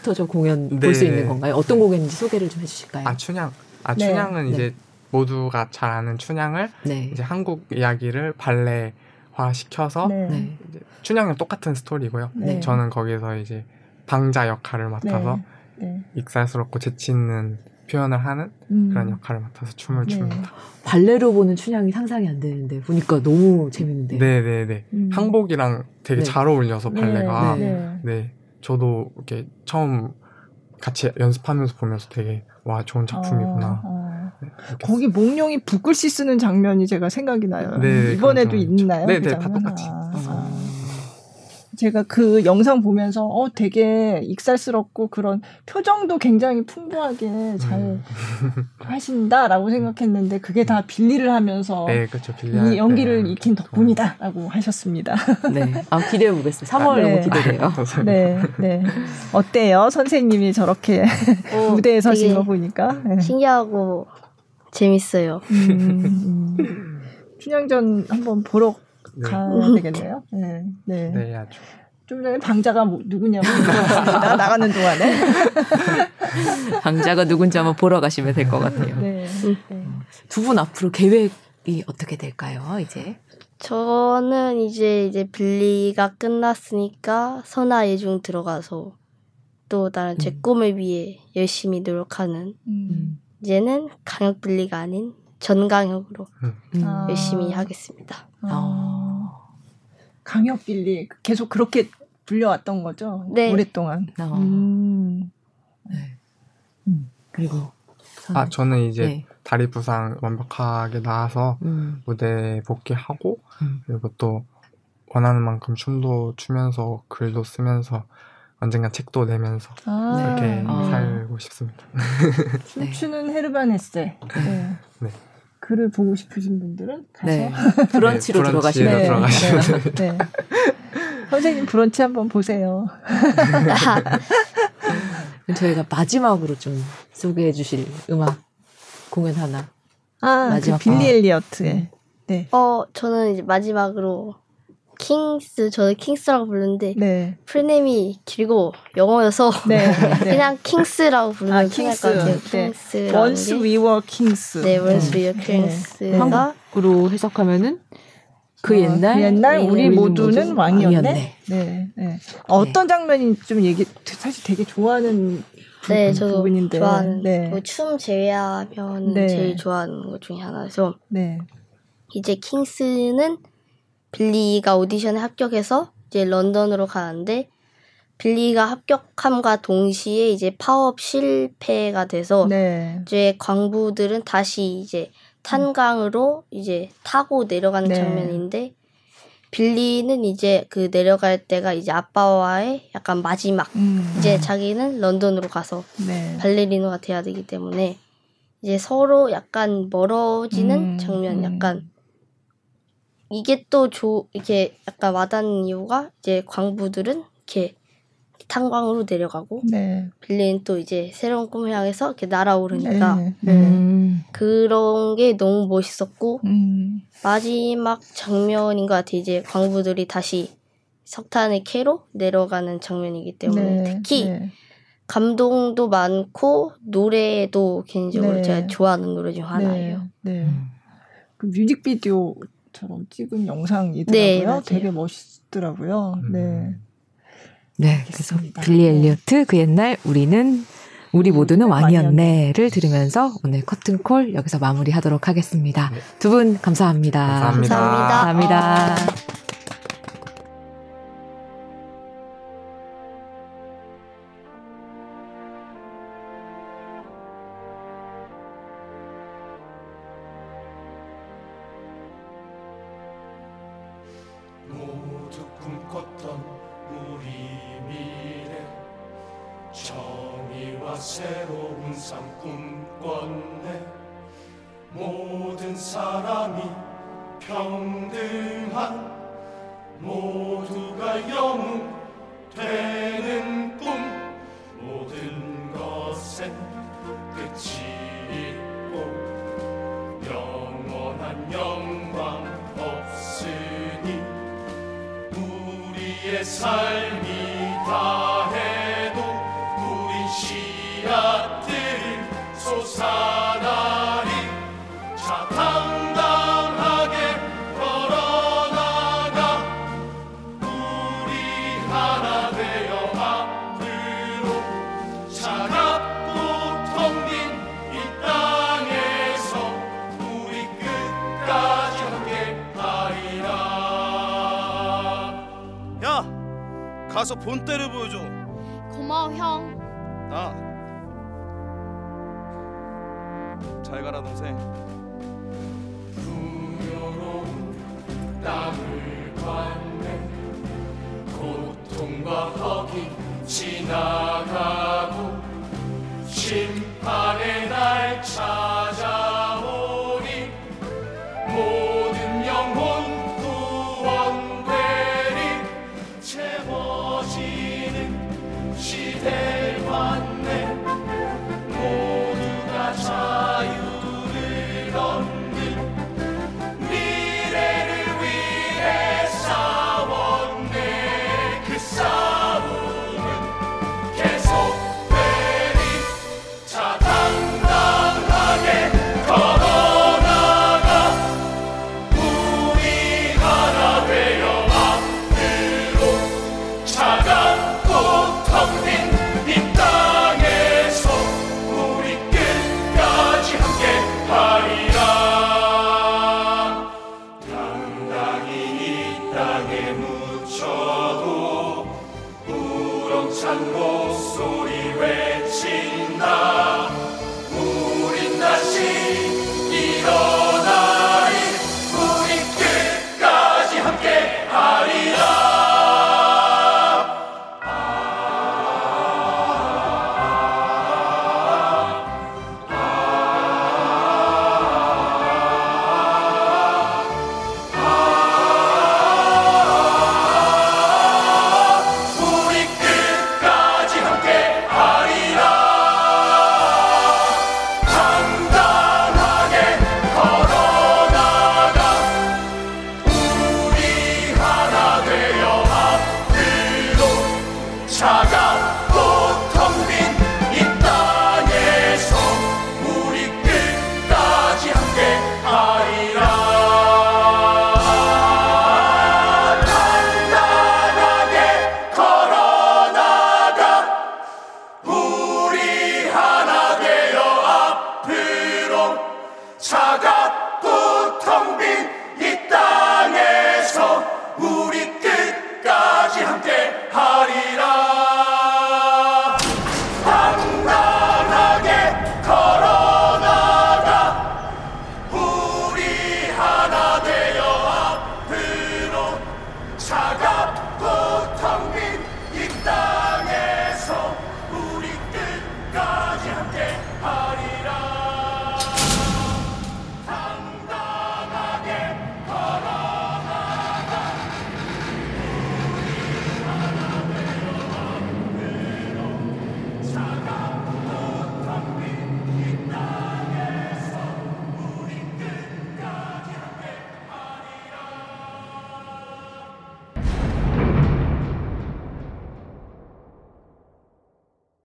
3월부터 좀 공연 네. 볼수 있는 건가요? 어떤 공연인지 소개를 좀 해주실까요? 아 춘향. 아 네. 춘향은 네. 이제 모두가 잘 아는 춘향을 네. 이제 한국 이야기를 발레화 시켜서 네. 춘향은 똑같은 스토리고요. 저는 거기서 이제 방자 역할을 맡아서 익살스럽고 재치 있는 표현을 하는 음. 그런 역할을 맡아서 춤을 네. 춥니다. 발레로 보는 춘향이 상상이 안 되는데 보니까 너무 재밌는데. 네네네. 음. 항복이랑 되게 네. 잘 어울려서 발레가. 네. 네. 저도 이렇게 처음 같이 연습하면서 보면서 되게 와 좋은 작품이구나. 어, 어. 네, 거기 몽룡이 붓글씨 쓰는 장면이 제가 생각이 나요. 네, 이번에도 있나요? 네, 그 네, 다 똑같이. 아, 아. 제가 그 영상 보면서 어 되게 익살스럽고 그런 표정도 굉장히 풍부하게 잘 음. [LAUGHS] 하신다라고 생각했는데 그게 다 빌리를 하면서 네, 그렇죠. 빌리 이 연기를 네, 익힌 덕분이다라고 하셨습니다. 네, 아 기대해 보겠습니다. 3월 네. 너무 기대돼요. 네, 네. 어때요, 선생님이 저렇게 어, [LAUGHS] 무대에 서신 거 보니까 네. 신기하고 재밌어요. 음, 음. 춘향전 한번 보러 네. 가야 되겠네요. 네, 네. 네, 아주. 좀 전에 방자가 뭐, 누구냐고 물어봤습니다. [LAUGHS] 나가는 동안에. [LAUGHS] 방자가 누군지 한번 보러 가시면 될 것 같아요. 네. 네. 두분 앞으로 계획이 어떻게 될까요, 이제? 저는 이제 이제 빌리가 끝났으니까 선화 예중 들어가서 또 다른 제 음. 꿈을 위해 열심히 노력하는 음. 이제는 강역 빌리가 아닌 전강역으로 음. 열심히 하겠습니다. 아. 강역 빌리 계속 그렇게 불려왔던 거죠? 네. 오랫동안. 아. 음. 네. 음. 그리고 아 저는 이제 네. 다리 부상 완벽하게 나아서 음. 무대 복귀하고 음. 그리고 또 원하는 만큼 춤도 추면서 글도 쓰면서 언젠가 책도 내면서 아. 이렇게 아. 살고 싶습니다. 춤추는 헤르바네세. 네. 네. 글을 보고 싶으신 분들은 가서 네. [LAUGHS] 브런치로 네, 들어가시면 네, 들어가시면 네, 네. 선생님 브런치 한번 보세요. [LAUGHS] 저희가 마지막으로 좀 소개해 주실 음악 공연 하나. 아, 그 마지막 그 빌리 엘리어트의. 네. 어, 저는 이제 마지막으로 Kings 저는 Kings라고 부르는데 네. full name이 길고 영어여서 네, 네. [LAUGHS] 그냥 Kings라고 부르면 아, Kings. 것 같아요. 킹스. Once we were kings. 네, Once we were kings가 한국으로 해석하면은 그 옛날, 그 옛날 우리 모두는 왕이었네. 왕이었네. 네, 네. 어떤 장면이 좀 얘기 사실 되게 좋아하는 네, 저도 부분인데. 좋아하는 네. 뭐 춤 제외하면 네. 제일 좋아하는 것 중에 하나죠. 네. 이제 킹스는 빌리가 오디션에 합격해서 이제 런던으로 가는데 빌리가 합격함과 동시에 이제 파업 실패가 돼서 네. 이제 광부들은 다시 이제 탄광으로 이제 타고 내려가는 네. 장면인데 빌리는 이제 그 내려갈 때가 이제 아빠와의 약간 마지막 음. 이제 자기는 런던으로 가서 네. 발레리노가 돼야 되기 때문에 이제 서로 약간 멀어지는 음. 장면 약간 이게 또 조, 이렇게 약간 와닿는 이유가 이제 광부들은 이렇게 탄광으로 내려가고 네. 빌리는 또 이제 새로운 꿈을 향해서 이렇게 날아오르니까 네. 네. 음. 그런 게 너무 멋있었고 음. 마지막 장면인 것 같아요. 이제 광부들이 다시 석탄의 캐로 내려가는 장면이기 때문에 네. 특히 네. 감동도 많고 노래도 개인적으로 네. 제가 좋아하는 노래 중 하나예요. 네. 그 뮤직비디오 처럼 찍은 영상이더라고요. 네, 되게 멋있더라고요. 음. 네. 네, 그래서 빌리 엘리어트 그 옛날 우리는 우리 모두는 왕이었네를 들으면서 오늘 커튼콜 여기서 마무리하도록 하겠습니다. 네. 두분 감사합니다. 감사합니다. 감사합니다. 감사합니다.